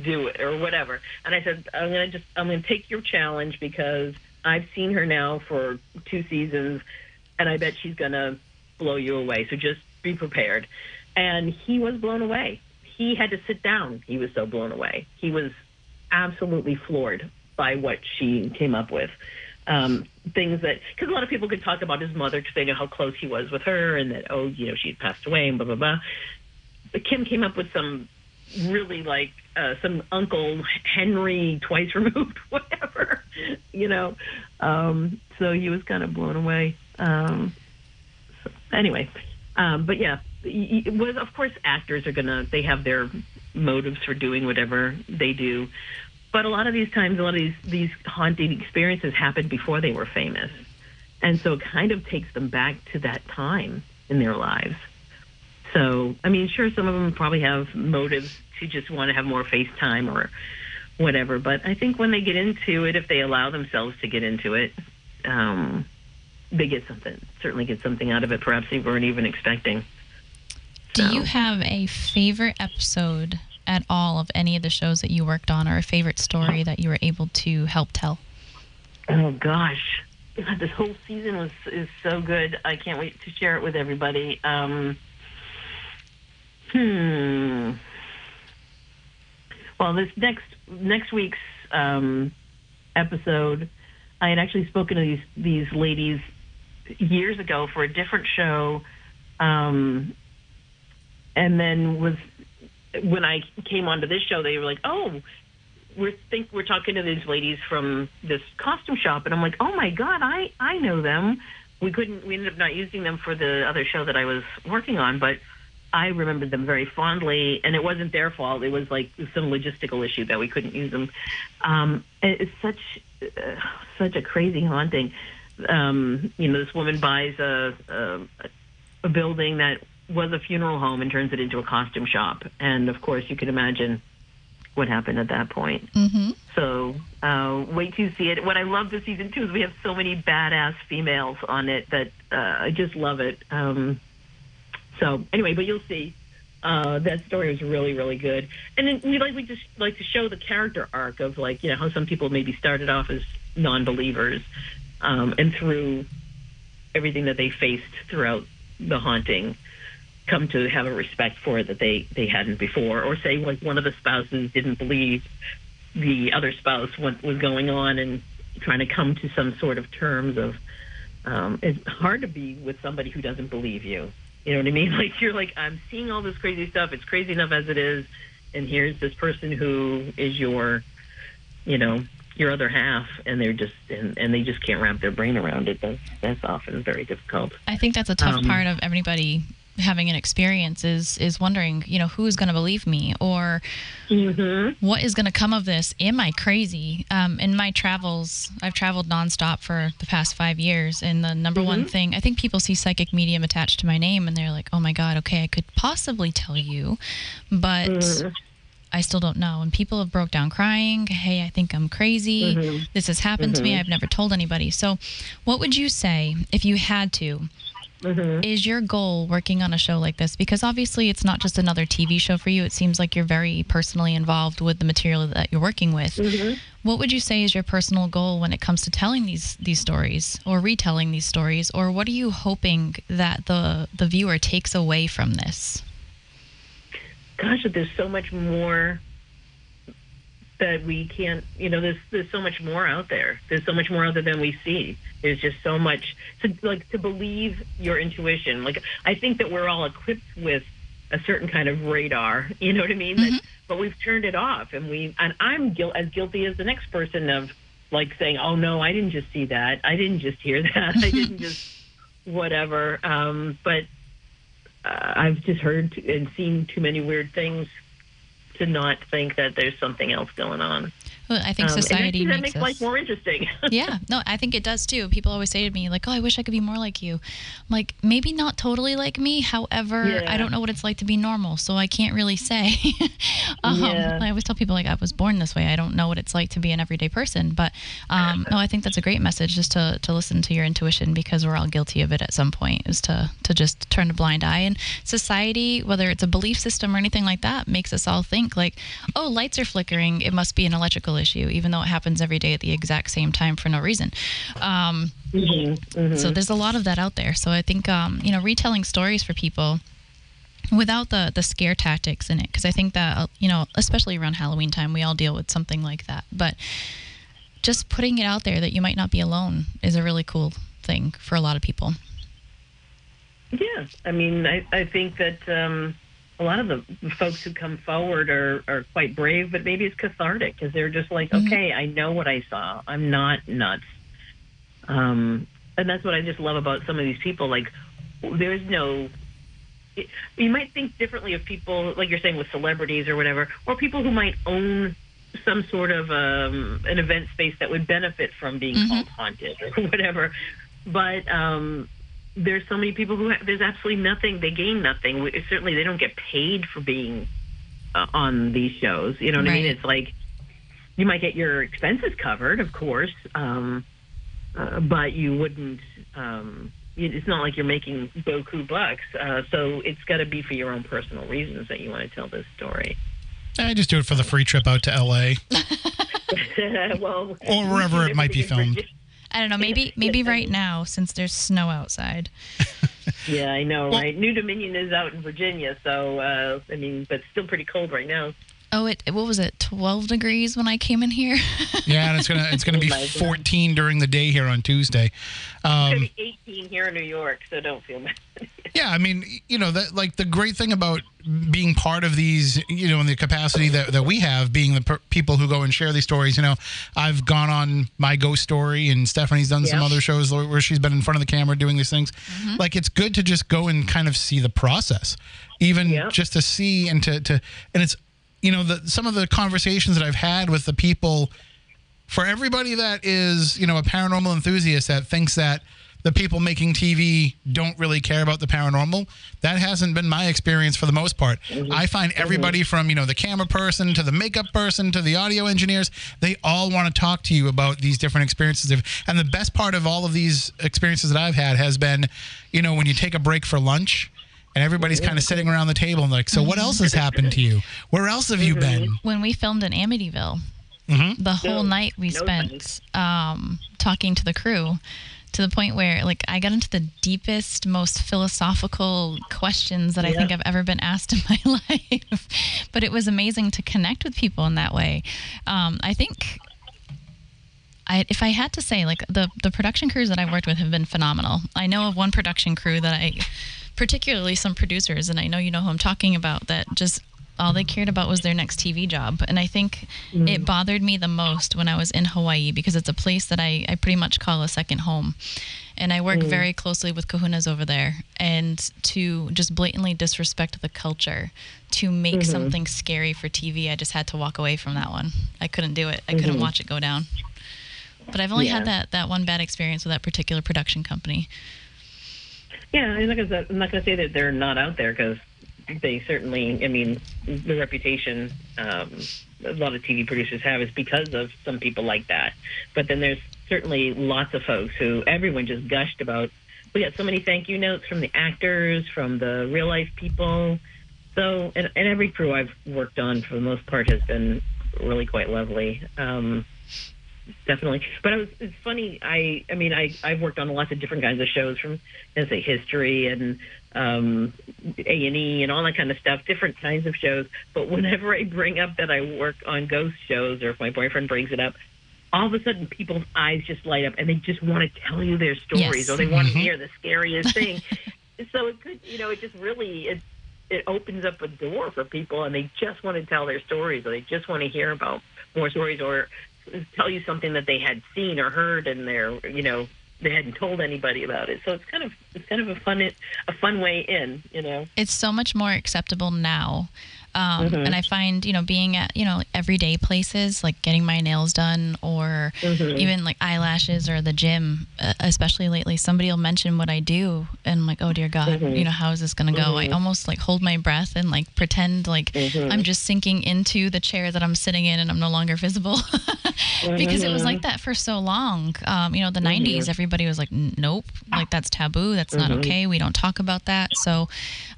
do it or whatever. And I said, I'm gonna just I'm gonna take your challenge because I've seen her now for two seasons, and I bet she's gonna blow you away. So just be prepared. And he was blown away. He had to sit down. He was so blown away. He was absolutely floored by what she came up with. Um, things that because a lot of people could talk about his mother because they know how close he was with her and that oh you know she had passed away and blah blah blah. But Kim came up with some really like uh, some Uncle Henry twice [LAUGHS] removed, whatever, you know. Um, so he was kind of blown away. Um, anyway, um, but yeah, was of course actors are gonna they have their motives for doing whatever they do, but a lot of these times, a lot of these these haunting experiences happened before they were famous, and so it kind of takes them back to that time in their lives. So, I mean, sure, some of them probably have motives to just want to have more face time or whatever. But I think when they get into it, if they allow themselves to get into it, um, they get something. Certainly get something out of it. Perhaps they weren't even expecting. Do So- you have a favorite episode at all of any of the shows that you worked on, or a favorite story that you were able to help tell? Oh gosh, God, this whole season was is so good. I can't wait to share it with everybody. Um, hmm. Well, this next next week's um, episode, I had actually spoken to these these ladies years ago for a different show, um, and then was when I came onto this show, they were like, "Oh, we're think we're talking to these ladies from this costume shop," and I'm like, "Oh my god, I I know them." We couldn't. We ended up not using them for the other show that I was working on, but I remembered them very fondly, and it wasn't their fault. It was like some logistical issue that we couldn't use them. Um, it's such uh, such a crazy haunting. Um, you know, this woman buys a, a a building that was a funeral home and turns it into a costume shop, and of course, you can imagine what happened at that point. Mm-hmm. So uh, wait to see it. What I love this season too is we have so many badass females on it that uh, I just love it. Um, so anyway, but you'll see. Uh, that story was really, really good, and then we like we just like to show the character arc of like you know how some people maybe started off as non-believers, um, and through everything that they faced throughout the haunting, come to have a respect for it that they they hadn't before, or say like one of the spouses didn't believe the other spouse what was going on, and trying to come to some sort of terms of. Um, it's hard to be with somebody who doesn't believe you. You know what I mean? [LAUGHS] Like you're like, I'm seeing all this crazy stuff. It's crazy enough as it is, and here's this person who is your, you know, your other half, and they're just and, and they just can't wrap their brain around it. That's that's often very difficult. I think that's a tough Um, part of everybody having an experience is is wondering, you know, who's going to believe me or Mm-hmm. what is going to come of this? Am I crazy? Um, in my travels, I've traveled nonstop for the past five years, and the number one thing I think people see psychic medium attached to my name, and they're like, "Oh my god, okay, I could possibly tell you, but." I still don't know. And people have broke down crying. Hey, I think I'm crazy. This has happened to me. I've never told anybody. So, what would you say if you had to? Mm-hmm. Is your goal working on a show like this? Because obviously, it's not just another TV show for you. It seems like you're very personally involved with the material that you're working with. Mm-hmm. What would you say is your personal goal when it comes to telling these these stories or retelling these stories, or what are you hoping that the the viewer takes away from this? gosh, there's so much more that we can't, you know, there's there's so much more out there. There's so much more other than we see. There's just so much to like to believe your intuition. Like I think that we're all equipped with a certain kind of radar, [LAUGHS] you know what I mean? That, but we've turned it off, and we and I'm guil- as guilty as the next person of like saying, "Oh no, I didn't just see that. I didn't just hear that. [LAUGHS] I didn't just [LAUGHS] whatever." Um, but uh, I've just heard and seen too many weird things to not think that there's something else going on. Well, I think Um, and society actually that makes makes life more interesting. [LAUGHS] yeah, no, I think it does too. People always say to me, like, "Oh, I wish I could be more like you." I'm like, maybe not totally like me. However, Yeah. I don't know what it's like to be normal, so I can't really say. [LAUGHS] um, Yeah. I always tell people like I was born this way. I don't know what it's like to be an everyday person. But um, no, I think that's a great message just to to listen to your intuition because we're all guilty of it at some point. Is to to just turn a blind eye. And society, whether it's a belief system or anything like that, makes us all think like, "Oh, lights are flickering. It must be an electrical issue," even though it happens every day at the exact same time for no reason. Um, Mm-hmm. So there's a lot of that out there. So I think um, you know retelling stories for people without the the scare tactics in it, because I think that uh, you know especially around Halloween time we all deal with something like that. But just putting it out there that you might not be alone is a really cool thing for a lot of people. Yeah, I mean, I, I think that um, a lot of the folks who come forward are, are quite brave, but maybe it's cathartic because they're just like, Mhm. okay, I know what I saw. I'm not nuts. Um, and that's what I just love about some of these people. Like, there's no. You might think differently of people, like you're saying, with celebrities or whatever, or people who might own some sort of um, an event space that would benefit from being Mhm. called haunted or [LAUGHS] whatever. But um, there's so many people who have, there's absolutely nothing. They gain nothing. We- Certainly, they don't get paid for being uh, on these shows. You know what I mean? It's like you might get your expenses covered, of course, um, uh, but you wouldn't. Um, it's not like you're making boku bucks. Uh, so it's got to be for your own personal reasons that you want to tell this story. I just do it for the free trip out to LA. [LAUGHS] [LAUGHS] well, Or wherever it might be [LAUGHS] filmed. I don't know. Maybe maybe right now since there's snow outside. [LAUGHS] Yeah, I know, Well- right? New Dominion is out in Virginia, so uh, I mean, but still pretty cold right now. Oh, it what was it? Twelve degrees when I came in here. [LAUGHS] Yeah, and it's gonna it's gonna be my God. 14 during the day here on Tuesday. It's Um, gonna be 18 here in New York, so don't feel bad. [LAUGHS] Yeah, I mean, you know, that like the great thing about being part of these, you know, in the capacity that, that we have, being the per- people who go and share these stories. You know, I've gone on my ghost story, and Stephanie's done some other shows where she's been in front of the camera doing these things. Like it's good to just go and kind of see the process, even Yeah. just to see and to to and it's you know the some of the conversations that I've had with the people for everybody that is, you know, a paranormal enthusiast that thinks that the people making TV don't really care about the paranormal, that hasn't been my experience for the most part. Mm-hmm. I find mm-hmm. everybody from, you know, the camera person to the makeup person to the audio engineers, they all want to talk to you about these different experiences. And the best part of all of these experiences that I've had has been, you know, when you take a break for lunch and everybody's kind of sitting around the table and like, so what else has happened to you? Where else have you been? when we filmed in Amityville, Mm-hmm. the whole No, night we no spent um, talking to the crew to the point where like I got into the deepest, most philosophical questions that I think I've ever been asked in [LAUGHS] my life. but it was amazing to connect with people in that way. Um, I think I, if I had to say, like the the production crews that I've worked with have been phenomenal. I know of one production crew that I, particularly some producers, and I know you know who I'm talking about, that just all they cared about was their next TV job. And I think mm. it bothered me the most when I was in Hawaii because it's a place that I, I pretty much call a second home. And I work mm. very closely with kahunas over there. And to just blatantly disrespect the culture, to make mm-hmm. something scary for TV, I just had to walk away from that one. I couldn't do it. I mm-hmm. couldn't watch it go down. But I've only had that, that one bad experience with that particular production company. Yeah, I'm not gonna say that they're not out there because they certainly. I mean, the reputation um, a lot of TV producers have is because of some people like that. But then there's certainly lots of folks who everyone just gushed about. We got so many thank you notes from the actors, from the real life people. So, and, and every crew I've worked on for the most part has been really quite lovely. Um, definitely. But I was, it's funny. I, I mean, I, I've worked on lots of different kinds of shows from, let's say, history and um, A and E and all that kind of stuff, different kinds of shows. But whenever I bring up that I work on ghost shows, or if my boyfriend brings it up, all of a sudden people's eyes just light up and they just want to tell you their stories Yes. or they want to hear the scariest [LAUGHS] thing. so it could, you know, it just really it it opens up a door for people and they just want to tell their stories or they just want to hear about more stories or tell you something that they had seen or heard and they're you know they hadn't told anybody about it so it's kind of it's kind of a fun a fun way in you know it's so much more acceptable now. Um, And I find, you know, being at, you know, everyday places like getting my nails done or even like eyelashes or the gym, uh, especially lately, somebody will mention what I do and I'm like, oh dear God, you know, how is this going to go? I almost like hold my breath and like pretend like I'm just sinking into the chair that I'm sitting in and I'm no longer visible [LAUGHS] because it was like that for so long. Um, you know, the 90s, everybody was like, nope, like that's taboo. That's not okay. We don't talk about that. So,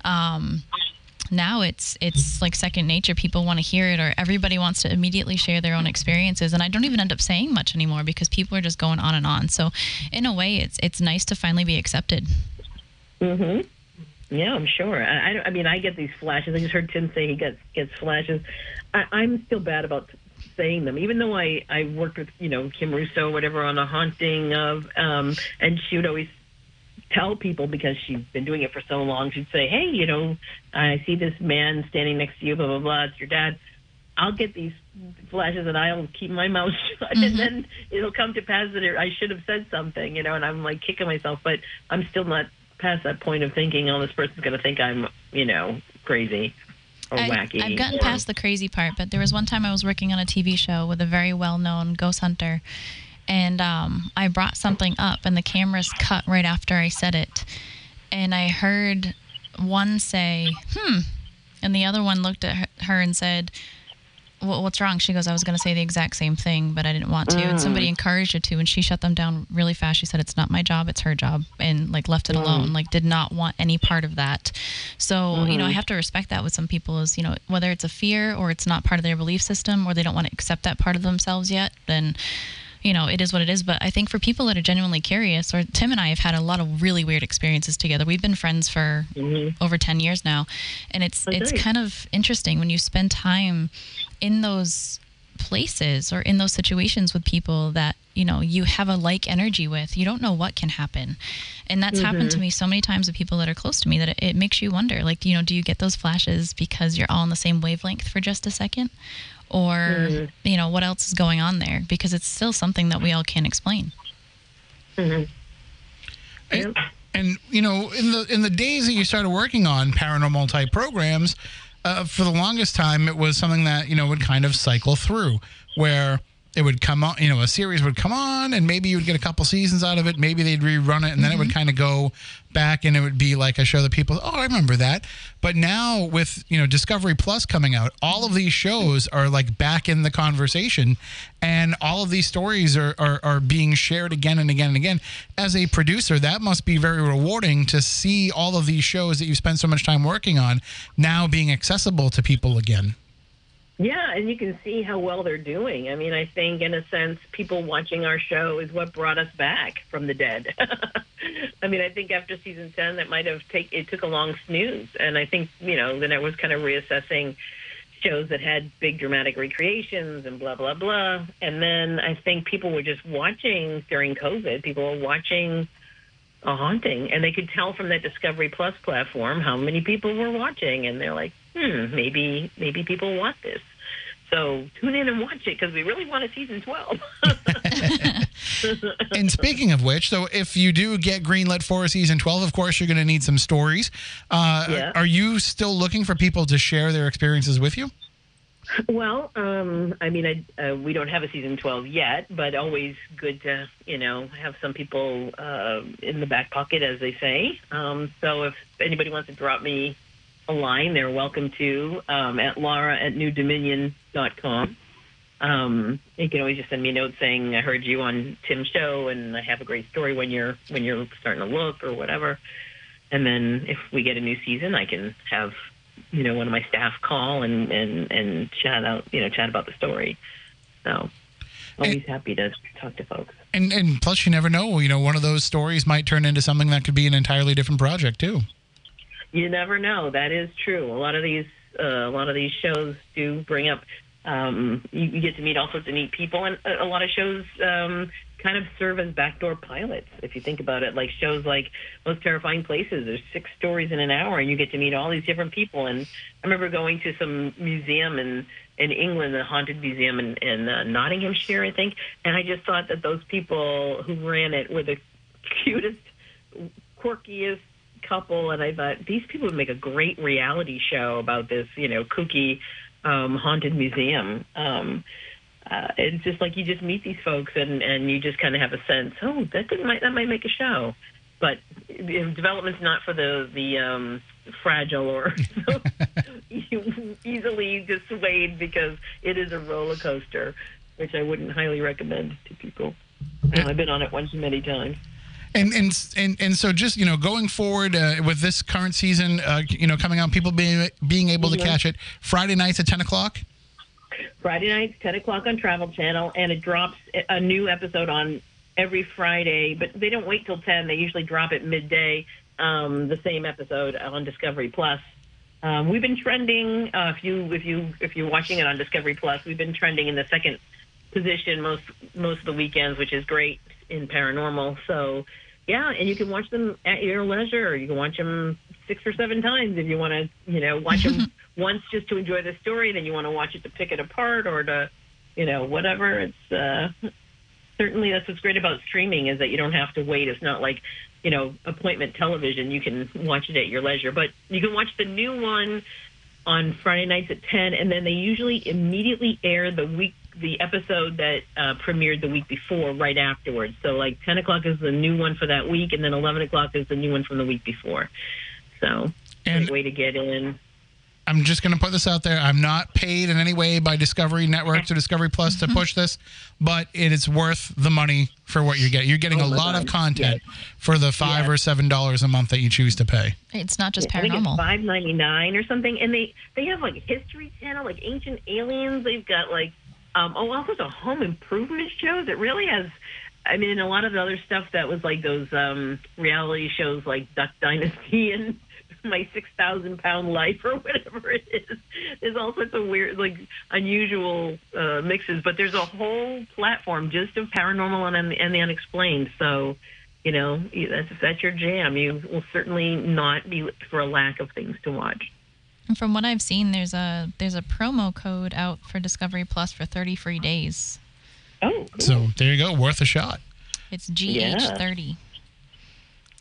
um, now it's it's like second nature people want to hear it or everybody wants to immediately share their own experiences and i don't even end up saying much anymore because people are just going on and on so in a way it's it's nice to finally be accepted hmm Yeah, I'm sure. I, I, I mean, I get these flashes. I just heard Tim say he gets gets flashes. I, I'm still bad about saying them, even though I I worked with you know Kim Russo, whatever, on a haunting of, um, and she would always tell people because she's been doing it for so long. She'd say, "Hey, you know, I see this man standing next to you, blah blah blah. It's your dad." I'll get these flashes and I'll keep my mouth [LAUGHS] shut, and mm-hmm. then it'll come to pass that I should have said something, you know. And I'm like kicking myself, but I'm still not past that point of thinking, "Oh, this person's going to think I'm, you know, crazy or I, wacky." I've gotten or- past the crazy part, but there was one time I was working on a TV show with a very well known ghost hunter, and um, I brought something up, and the cameras cut right after I said it. And I heard one say, hmm, and the other one looked at her- and said, "Wha- What's wrong? She goes, I was going to say the exact same thing, but I didn't want to. And somebody encouraged her to, and she shut them down really fast. She said, It's not my job, it's her job, and like left it alone, like did not want any part of that. So, you know, I have to respect that with some people is, you know, whether it's a fear or it's not part of their belief system or they don't want to accept that part of themselves yet, then you know, it is what it is. But I think for people that are genuinely curious, or Tim and I have had a lot of really weird experiences together. We've been friends for mm-hmm. over 10 years now. And it's, Oh, it's kind of interesting when you spend time in those places or in those situations with people that you know you have a like energy with you don't know what can happen and that's happened to mm-hmm. me so many times with people that are close to me that it, it makes you wonder like you know do you get those flashes because you're all on the same wavelength for just a second or you know what else is going on there? Because it's still something that we all can't explain. And, and you know, in the in the days that you started working on paranormal type programs, uh, for the longest time, it was something that you know would kind of cycle through, where it would come on, you know, a series would come on, and maybe you would get a couple seasons out of it. Maybe they'd rerun it, and then it would mm-hmm. kind of go back, and it would be like a show that people, oh, I remember that. But now with you know Discovery Plus coming out, all of these shows are like back in the conversation, and all of these stories are are, are being shared again and again and again. As a producer, that must be very rewarding to see all of these shows that you spent so much time working on now being accessible to people again. Yeah, and you can see how well they're doing. I mean, I think in a sense, people watching our show is what brought us back from the dead. [LAUGHS] I mean, I think after season ten, that might have take it took a long snooze, and I think you know then I was kind of reassessing shows that had big dramatic recreations and blah blah blah, and then I think people were just watching during COVID. People were watching a haunting, and they could tell from that Discovery Plus platform how many people were watching, and they're like, hmm, maybe maybe people want this. So tune in and watch it because we really want a season twelve. [LAUGHS] and speaking of which, so if you do get greenlit for season 12, of course, you're going to need some stories. Uh, Yeah. Are you still looking for people to share their experiences with you? well, um, I mean, I, uh, we don't have a season twelve yet, but always good to you know have some people uh, in the back pocket, as they say. Um, so if anybody wants to drop me a line, they're welcome to um, at Laura at newdominion.com. Um, you can always just send me a note saying I heard you on Tim's show and I have a great story when you're when you're starting to look or whatever. And then if we get a new season, I can have you know one of my staff call and and and chat out you know chat about the story. So always happy to talk to folks. And, and plus, you never know. You know, one of those stories might turn into something that could be an entirely different project, too. You never know. That is true. A lot of these uh, a lot of these shows do bring up. Um, you, you get to meet all sorts of neat people, and a, a lot of shows um, kind of serve as backdoor pilots. If you think about it, like shows like Most Terrifying Places, there's six stories in an hour, and you get to meet all these different people. And I remember going to some museum in in England, the haunted museum in, in uh, Nottinghamshire, I think, and I just thought that those people who ran it were the [LAUGHS] cutest, quirkiest couple, and I thought these people would make a great reality show about this, you know, kooky um, haunted museum. Um, uh, it's just like you just meet these folks, and and you just kind of have a sense, oh, that could, might that might make a show, but development's not for the the um, fragile or [LAUGHS] easily dissuade because it is a roller coaster, which I wouldn't highly recommend to people. I've been on it too many times. And and and and so just you know going forward uh, with this current season, uh, you know coming out, people being being able to Mhm. catch it Friday nights at ten o'clock. Friday nights, 10 o'clock on Travel Channel, and it drops a new episode on every Friday, but they don't wait till 10. They usually drop it midday, um, the same episode on Discovery Plus. Um, we've been trending, uh, if you, if you, if you're watching it on Discovery Plus, we've been trending in the second position most, most of the weekends, which is great in paranormal. So, yeah, and you can watch them at your leisure, you can watch them six or seven times if you want to, you know, watch them [LAUGHS] once just to enjoy the story, then you want to watch it to pick it apart or to, you know, whatever. It's uh, certainly that's what's great about streaming is that you don't have to wait. It's not like, you know, appointment television. You can watch it at your leisure, but you can watch the new one on Friday nights at 10, and then they usually immediately air the week the episode that uh, premiered the week before right afterwards. So like 10 o'clock is the new one for that week, and then 11 o'clock is the new one from the week before. So And- great way to get in. I'm just going to put this out there. I'm not paid in any way by Discovery Networks or Discovery Plus to push this, but it is worth the money for what you're getting. You're getting Oh a my lot of God. content for the five Yes. or seven dollars a month that you choose to pay. It's not just I think it's paranormal. five ninety nine or something, and they they have like History Channel, like Ancient Aliens. They've got like Um, oh, also the home improvement shows. that really has. I mean, a lot of the other stuff that was like those um, reality shows, like Duck Dynasty [LAUGHS] and My Six Thousand Pound Life or whatever it is. There's all sorts of weird, like unusual uh, mixes. But there's a whole platform just of paranormal and, and the unexplained. So you know, that's, if that's your jam, you will certainly not be for a lack of things to watch. And from what I've seen, there's a there's a promo code out for Discovery Plus for 30 free days. Oh, cool. So there you go, worth a shot. It's GH30.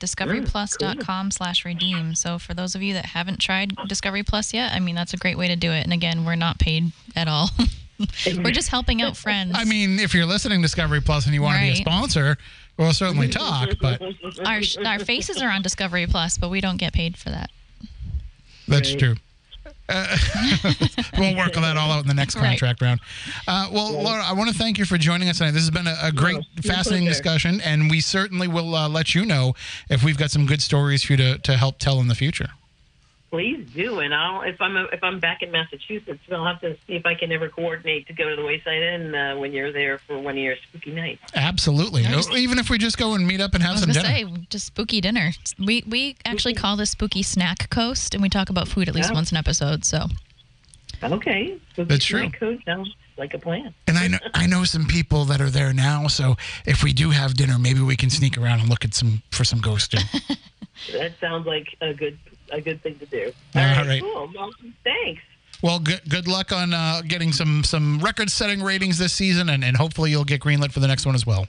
DiscoveryPlus.com mm, slash redeem. So for those of you that haven't tried Discovery Plus yet, I mean that's a great way to do it. And again, we're not paid at all. [LAUGHS] we're just helping out friends. I mean, if you're listening to Discovery Plus and you want to be a sponsor, we'll certainly talk. But our our faces are on Discovery Plus, but we don't get paid for that. that's Right. true. Uh, [LAUGHS] we'll work on that all out in the next Right. contract round. Uh, well, Laura, I want to thank you for joining us tonight. This has been a, a great, my fascinating discussion, and we certainly will uh, let you know if we've got some good stories for you to, to help tell in the future. Please do, and I'll if I'm if I'm back in Massachusetts, I'll have to see if I can ever coordinate to go to the Wayside Inn uh, when you're there for one of your spooky nights. Absolutely. Nice. Even if we just go and meet up and have I was some dinner. say just spooky dinner. We we actually call this Spooky Snack Coast, and we talk about food at least Yeah. once an episode. So Okay, spooky That's true. snack Code sounds like a plan. And I know I know some people that are there now, so if we do have dinner, maybe we can sneak around and look at some for some ghosting. [LAUGHS] That sounds like a good a good thing to do. All All right, right. cool. Well, thanks. well, good good luck on uh, getting some some record setting ratings this season, and, and hopefully you'll get greenlit for the next one as well.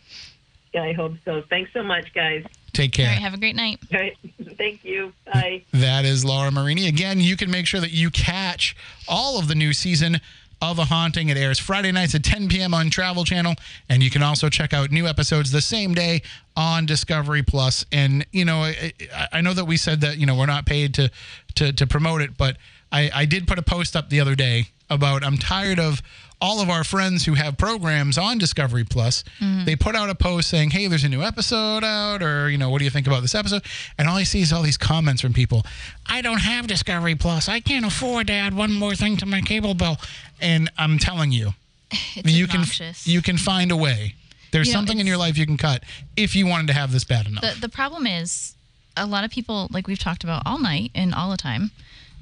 Yeah, I hope so. Thanks so much, guys. Take care. all right, have a great night. All right, [LAUGHS] thank you. Bye. That is Laura Marini. Again, you can make sure that you catch all of the new season of A Haunting. It airs Friday nights at 10 p.m. on Travel Channel, and you can also check out new episodes the same day on Discovery Plus. And you know, I, I- know that we said that you know we're not paid to to, to promote it, but I, I did put a post up the other day about I'm tired of all of our friends who have programs on Discovery Plus. Mm-hmm. They put out a post saying, "Hey, there's a new episode out," or you know, "What do you think about this episode?" And all I see is all these comments from people. I don't have Discovery Plus. I can't afford to add one more thing to my cable bill. And I'm telling you, [LAUGHS] It's you obnoxious. can you can find a way. There's You know, something in your life you can cut if you wanted to have this bad enough. the the problem is a lot of people like we've talked about all night and all the time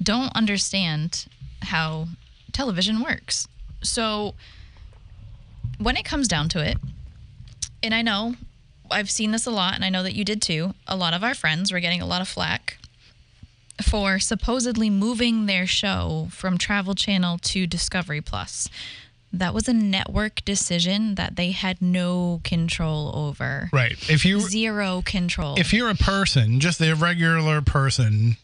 don't understand how television works so when it comes down to it and i know i've seen this a lot and i know that you did too a lot of our friends were getting a lot of flack for supposedly moving their show from travel channel to discovery plus that was a network decision that they had no control over right. If you zero control. if you're a person, just a regular person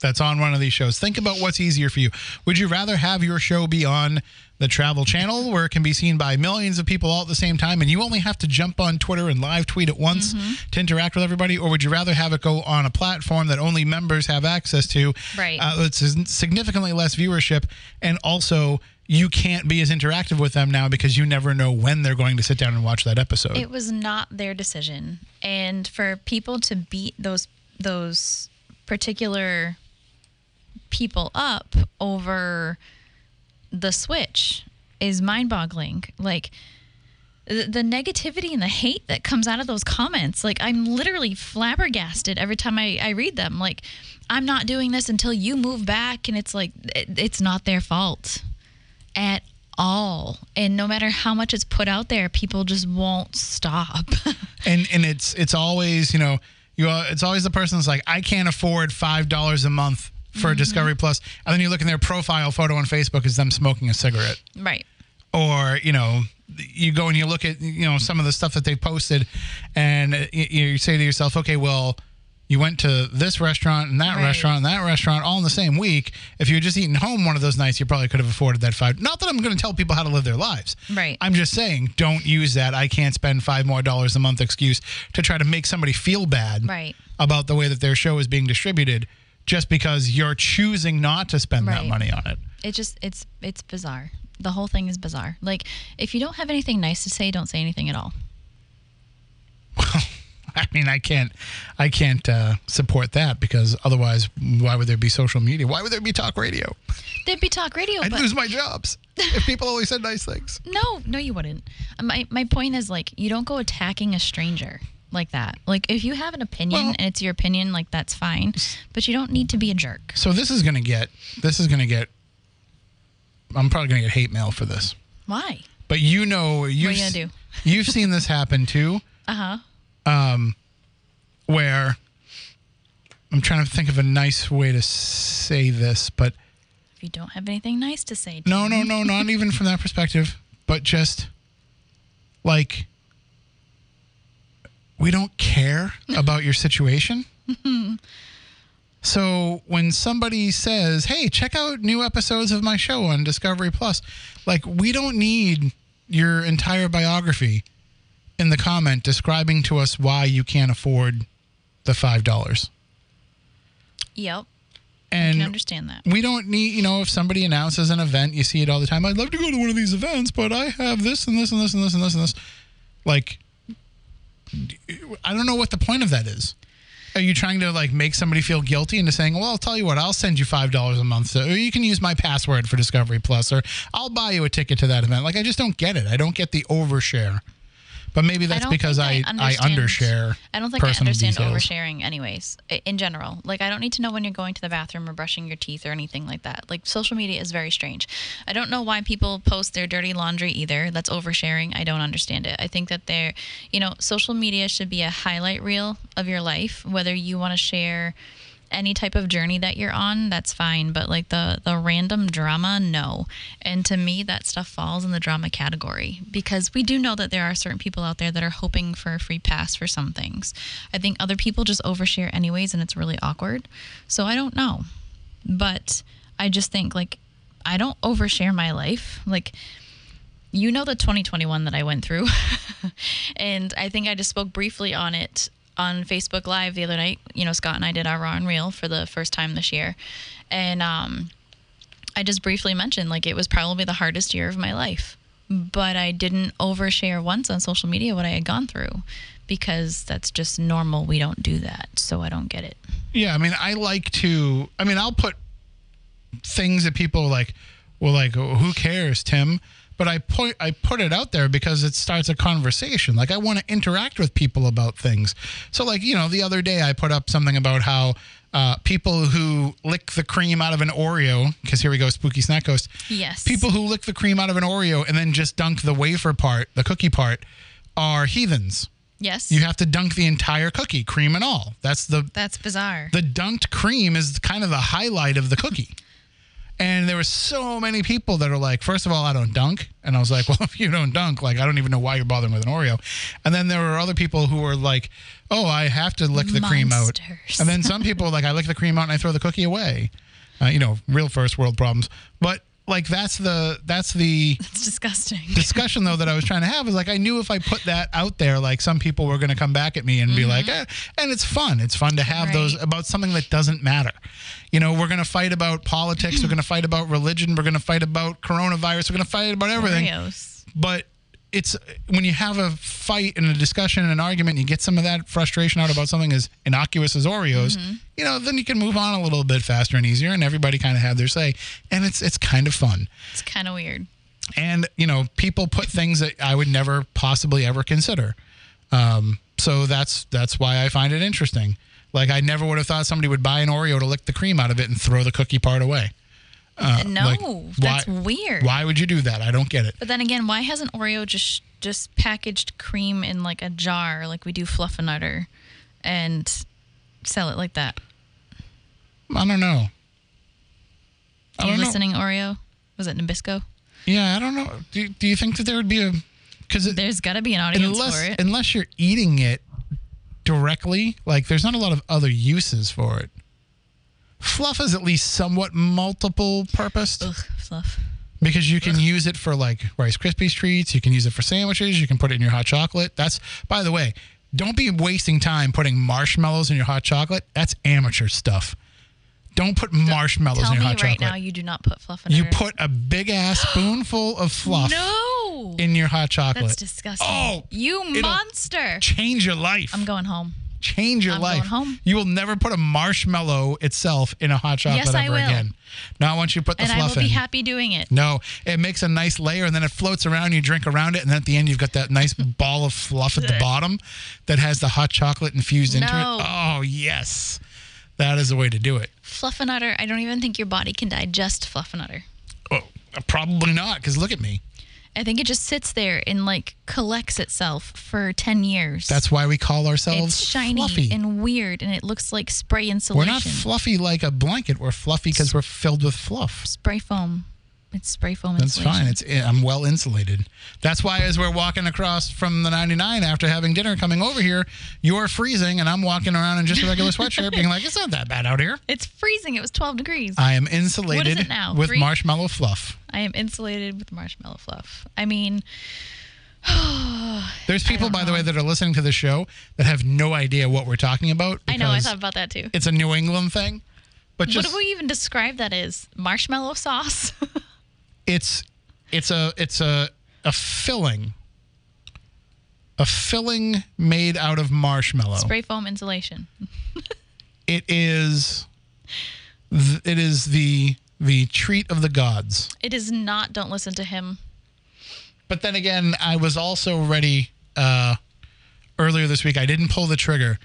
that's on one of these shows, think about what's easier for you. Would you rather have your show be on the Travel Channel where it can be seen by millions of people all at the same time and you only have to jump on Twitter and live tweet at once to interact with everybody? Or would you rather have it go on a platform that only members have access to? Right. Uh, it's significantly less viewership and also you can't be as interactive with them now because you never know when they're going to sit down and watch that episode. it was not their decision, and for people to beat those those particular people up over the switch is mind-boggling. Like the, negativity and the hate that comes out of those comments, like I'm literally flabbergasted every time I, I read them. Like I'm not doing this until you move back, and it's like it, it's not their fault at all. And no matter how much it's put out there, people just won't stop. [LAUGHS] and and it's it's always you know you uh, it's always the person that's like I can't afford five dollars a month for mm-hmm. Discovery Plus, and then you look in their profile photo on Facebook is them smoking a cigarette, right. or you know you go and you look at you know some of the stuff that they posted, and you, you say to yourself, okay, well. You went to this restaurant and that Right. restaurant and that restaurant all in the same week. If you had just eaten home one of those nights, you probably could have afforded that five. Not that I'm going to tell people how to live their lives. Right. I'm just saying, don't use that. I can't spend five more dollars a month excuse to try to make somebody feel bad Right. about the way that their show is being distributed, just because you're choosing not to spend that money on it. It just it's it's bizarre. The whole thing is bizarre. Like if you don't have anything nice to say, don't say anything at all. Well, [LAUGHS] I mean, I can't, I can't uh, support that because otherwise, why would there be social media? Why would there be talk radio? There'd be talk radio, I'd but lose my jobs if people always said nice things. [LAUGHS] no, no, you wouldn't. My my point is like you don't go attacking a stranger like that. Like if you have an opinion Well- and it's your opinion, like that's fine, but you don't need to be a jerk. So this is gonna get, this is gonna get. I'm probably gonna get hate mail for this, Why? but you know, you gonna do? you've seen this happen too. [LAUGHS] Uh huh. um, where I'm trying to think of a nice way to say this, but If you don't have anything nice to say, no, no, no, not even from that perspective, but just like we don't care about your situation. [LAUGHS] so when somebody says, "Hey, check out new episodes of my show on Discovery Plus," like we don't need your entire biography in the comment describing to us why you can't afford the five dollars. Yep. And I can And understand that. we don't need, you know, if somebody announces an event, you see it all the time. I'd love to go to one of these events, but I have this and this and this and this and this and this. Like, I don't know what the point of that is. Are you trying to like make somebody feel guilty into saying, "Well, I'll tell you what, I'll send you five dollars a month, so, or you can use my password for Discovery Plus, or I'll buy you a ticket to that event." Like, I just don't get it. I don't get the overshare. But maybe that's don't because I think I, undershare. I don't think I understand details. oversharing, anyways. In general, like I don't need to know when you're going to the bathroom or brushing your teeth or anything like that. Like social media is very strange. I don't know why people post their dirty laundry either. That's oversharing. I don't understand it. I think that they're, you know, social media should be a highlight reel of your life. Whether you want to share any type of journey that you're on, that's fine. But like the the random drama, no. And to me, that stuff falls in the drama category because we do know that there are certain people out there that are hoping for a free pass for some things. I think other people just overshare anyways, and it's really awkward. So I don't know, but I just think like I don't overshare my life. Like you know the 2021 that I went through. [LAUGHS] and I think I just spoke briefly on it on Facebook Live the other night. You know, Scott and I did our Raw and Real for the first time this year. And um, I just briefly mentioned like it was probably the hardest year of my life. But I didn't overshare once on social media what I had gone through because that's just normal. We don't do that. So I don't get it. Yeah, I mean, I like to. I mean, I'll put things that people like. Well, like, who cares, Tim? But I put I put it out there because it starts a conversation. Like, I want to interact with people about things. So, like, you know, the other day I put up something about how uh, people who lick the cream out of an Oreo, because here we go, spooky snack host. Yes. People who lick the cream out of an Oreo and then just dunk the wafer part, the cookie part, are heathens. Yes. You have to dunk the entire cookie, cream and all. That's the that's bizarre. the dunked cream is kind of the highlight of the cookie. And there were so many people that are like, first of all, I don't dunk. And I was like, [LAUGHS] well, if you don't dunk, like, I don't even know why you're bothering with an Oreo. And then there were other people who were like, oh, I have to lick the cream out. Monsters. And then some people like, I lick the cream out and I throw the cookie away. Uh, you know, real first world problems. But like, that's the, that's the, [LAUGHS] it's disgusting. discussion though that I was trying to have is like I knew if I put that out there, like some people were going to come back at me and be like, eh. and it's fun. It's fun to have those Mm-hmm. About something that doesn't matter. You know, we're going to fight about politics. we're [CLEARS THROAT] going to fight about religion. We're going to fight about coronavirus. We're going to fight about everything. Oreos. But it's when you have a fight and a discussion and an argument, and you get some of that frustration out about something as innocuous as Oreos. Mm-hmm. You know, then you can move on a little bit faster and easier, and everybody kind of have their say, and it's it's kind of fun It's kind of weird. and you know people put things that i would never possibly ever consider um, so that's that's why i find it interesting like i never would have thought somebody would buy an oreo to lick the cream out of it and throw the cookie part away Uh, no, like, that's why- weird. why would you do that i don't get it But then again, why hasn't Oreo just just packaged cream in like a jar like we do Fluffernutter and sell it like that? i don't know I Are you don't know. listening, Oreo? Was it Nabisco? yeah i don't know do, do you think that there would be a because There's got to be an audience unless for it. unless you're eating it directly like there's not a lot of other uses for it fluff is at least somewhat multiple purposed Ugh, fluff. because you can use it for like Rice Krispies treats. You can use it for sandwiches. You can put it in your hot chocolate. That's by the way, don't be wasting time putting marshmallows in your hot chocolate. That's amateur stuff. Don't put marshmallows Tell in your hot right chocolate. Right now you do not put fluff in you it. put a big ass [GASPS] spoonful of fluff. No. in your hot chocolate. That's disgusting. Oh, you monster. Change your life. I'm going home. Change your I'm life. You will never put a marshmallow itself in a hot chocolate Yes, I ever will. again. Not once you put the And I fluff will be in. happy doing it. No, it makes a nice layer and then it floats around. You drink around it, and then at the end, you've got that nice [LAUGHS] ball of fluff at the bottom that has the hot chocolate infused into No. it. Oh, yes. That is the way to do it. Fluffernutter, I don't even think your body can digest Fluffernutter. Oh, probably not, because look at me. I think it just sits there and like collects itself for 10 years. That's why we call ourselves it's shiny fluffy. and weird and it looks like spray insulation. we're not fluffy like a blanket. We're fluffy because we're filled with fluff. spray foam. It's spray foam That's insulation. fine. It's eh, I'm well insulated. That's why as we're walking across from the 99 after having dinner coming over here, you're freezing and I'm walking around in just a regular sweatshirt being like, it's not that bad out here. [LAUGHS] It's freezing. It was 12 degrees. I am insulated what is it now? with Three? marshmallow fluff. I am insulated with marshmallow fluff. I mean, [SIGHS] There's people, by the way, that are listening to the show that have no idea what we're talking about. I know. I thought about that too. it's a New England thing. But What do we even describe that as? Marshmallow sauce? [LAUGHS] it's it's a it's a a filling. A filling made out of marshmallow. spray foam insulation. [LAUGHS] It is th- it is the the treat of the gods. It is not. Don't listen to him. But then again, I was also ready uh, earlier this week. I didn't pull the trigger,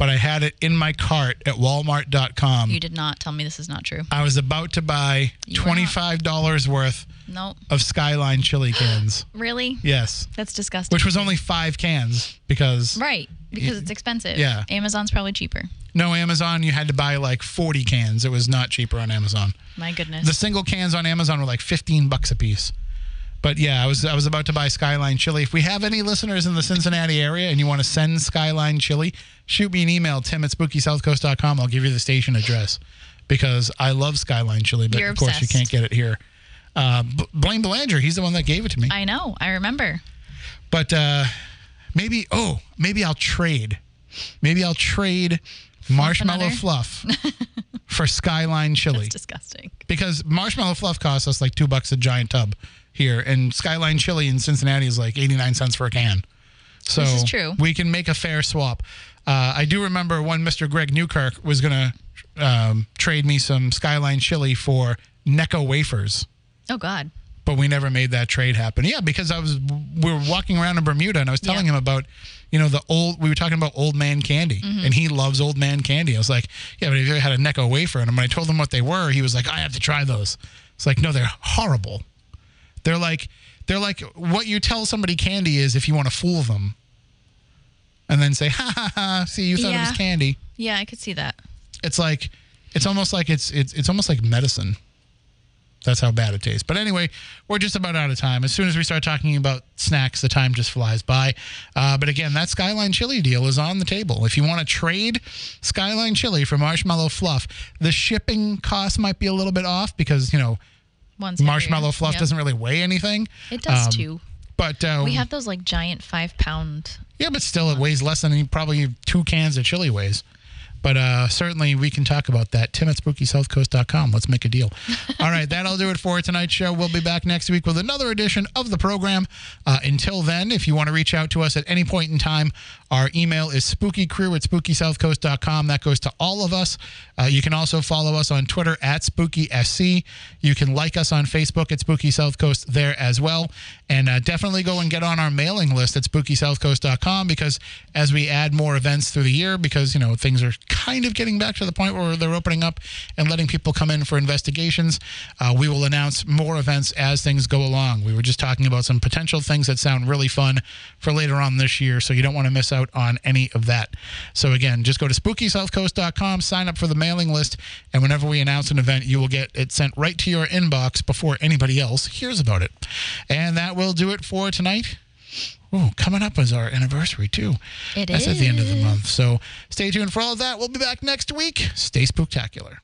but I had it in my cart at walmart.com. You did not tell me this is not true. I was about to buy You $25 worth Nope. of Skyline chili [GASPS] cans. Really? yes. That's disgusting. Which was only five cans because right because it's expensive. Yeah. Amazon's probably cheaper. no Amazon, you had to buy like 40 cans. It was not cheaper on Amazon. My goodness. The single cans on Amazon were like 15 bucks a piece. But yeah, I was I was about to buy Skyline chili. If we have any listeners in the Cincinnati area and you want to send Skyline chili, shoot me an email, tim at spookysouthcoast.com. I'll give you the station address because I love Skyline chili, but You're of course you can't get it here. Uh, B- Blaine Belanger, he's the one that gave it to me. I know. I remember. But uh, maybe, oh, maybe I'll trade. Maybe I'll trade marshmallow another? fluff [LAUGHS] for Skyline chili That's disgusting. because marshmallow fluff costs us like two bucks a giant tub here, and Skyline chili in Cincinnati is like eighty nine cents for a can. So This is true. we can make a fair swap. Uh, I do remember when Mr. Greg Newkirk was gonna um, trade me some Skyline chili for Necco wafers. Oh God. But we never made that trade happen. Yeah, because I was we were walking around in Bermuda and I was telling Yeah. him about, you know, the old we were talking about old man candy. Mm-hmm. And he loves old man candy. I was like, Yeah, but have you ever had a Necco wafer? And when I told him what they were, he was like, I have to try those. It's like, no, they're horrible. They're like they're like what you tell somebody candy is if you want to fool them. And then say, ha ha ha, see you thought it was candy. Yeah, I could see that. It's like it's almost like it's it's it's almost like medicine. That's how bad it tastes. But anyway, we're just about out of time. As soon as we start talking about snacks, the time just flies by. Uh, but again, that Skyline Chili deal is on the table. If you want to trade Skyline Chili for Marshmallow Fluff, the shipping cost might be a little bit off because you know One's marshmallow heavier. fluff Yep. doesn't really weigh anything. It does Um, too. But uh, We have those like giant five pound. yeah, but still, it weighs less than probably two cans of chili weighs. But uh, certainly, we can talk about that. Tim at SpookySouthCoast.com. Let's make a deal. [LAUGHS] All right, that'll do it for tonight's show. We'll be back next week with another edition of the program. Uh, until then, if you want to reach out to us at any point in time, our email is spookycrew at SpookySouthCoast.com. That goes to all of us. Uh, you can also follow us on Twitter at SpookySC. You can like us on Facebook at Spooky South Coast there as well. And uh, definitely go and get on our mailing list at SpookySouthCoast.com because as we add more events through the year, because, you know, things are kind of getting back to the point where they're opening up and letting people come in for investigations, uh, we will announce more events as things go along. We were just talking about some potential things that sound really fun for later on this year, so you don't want to miss out on any of that. So again, just go to SpookySouthCoast.com, sign up for the mailing list, and whenever we announce an event, you will get it sent right to your inbox before anybody else hears about it. And that will do it for tonight. Ooh, coming up is our anniversary too. It That's at the end of the month. So stay tuned for all of that. We'll be back next week. Stay spooktacular.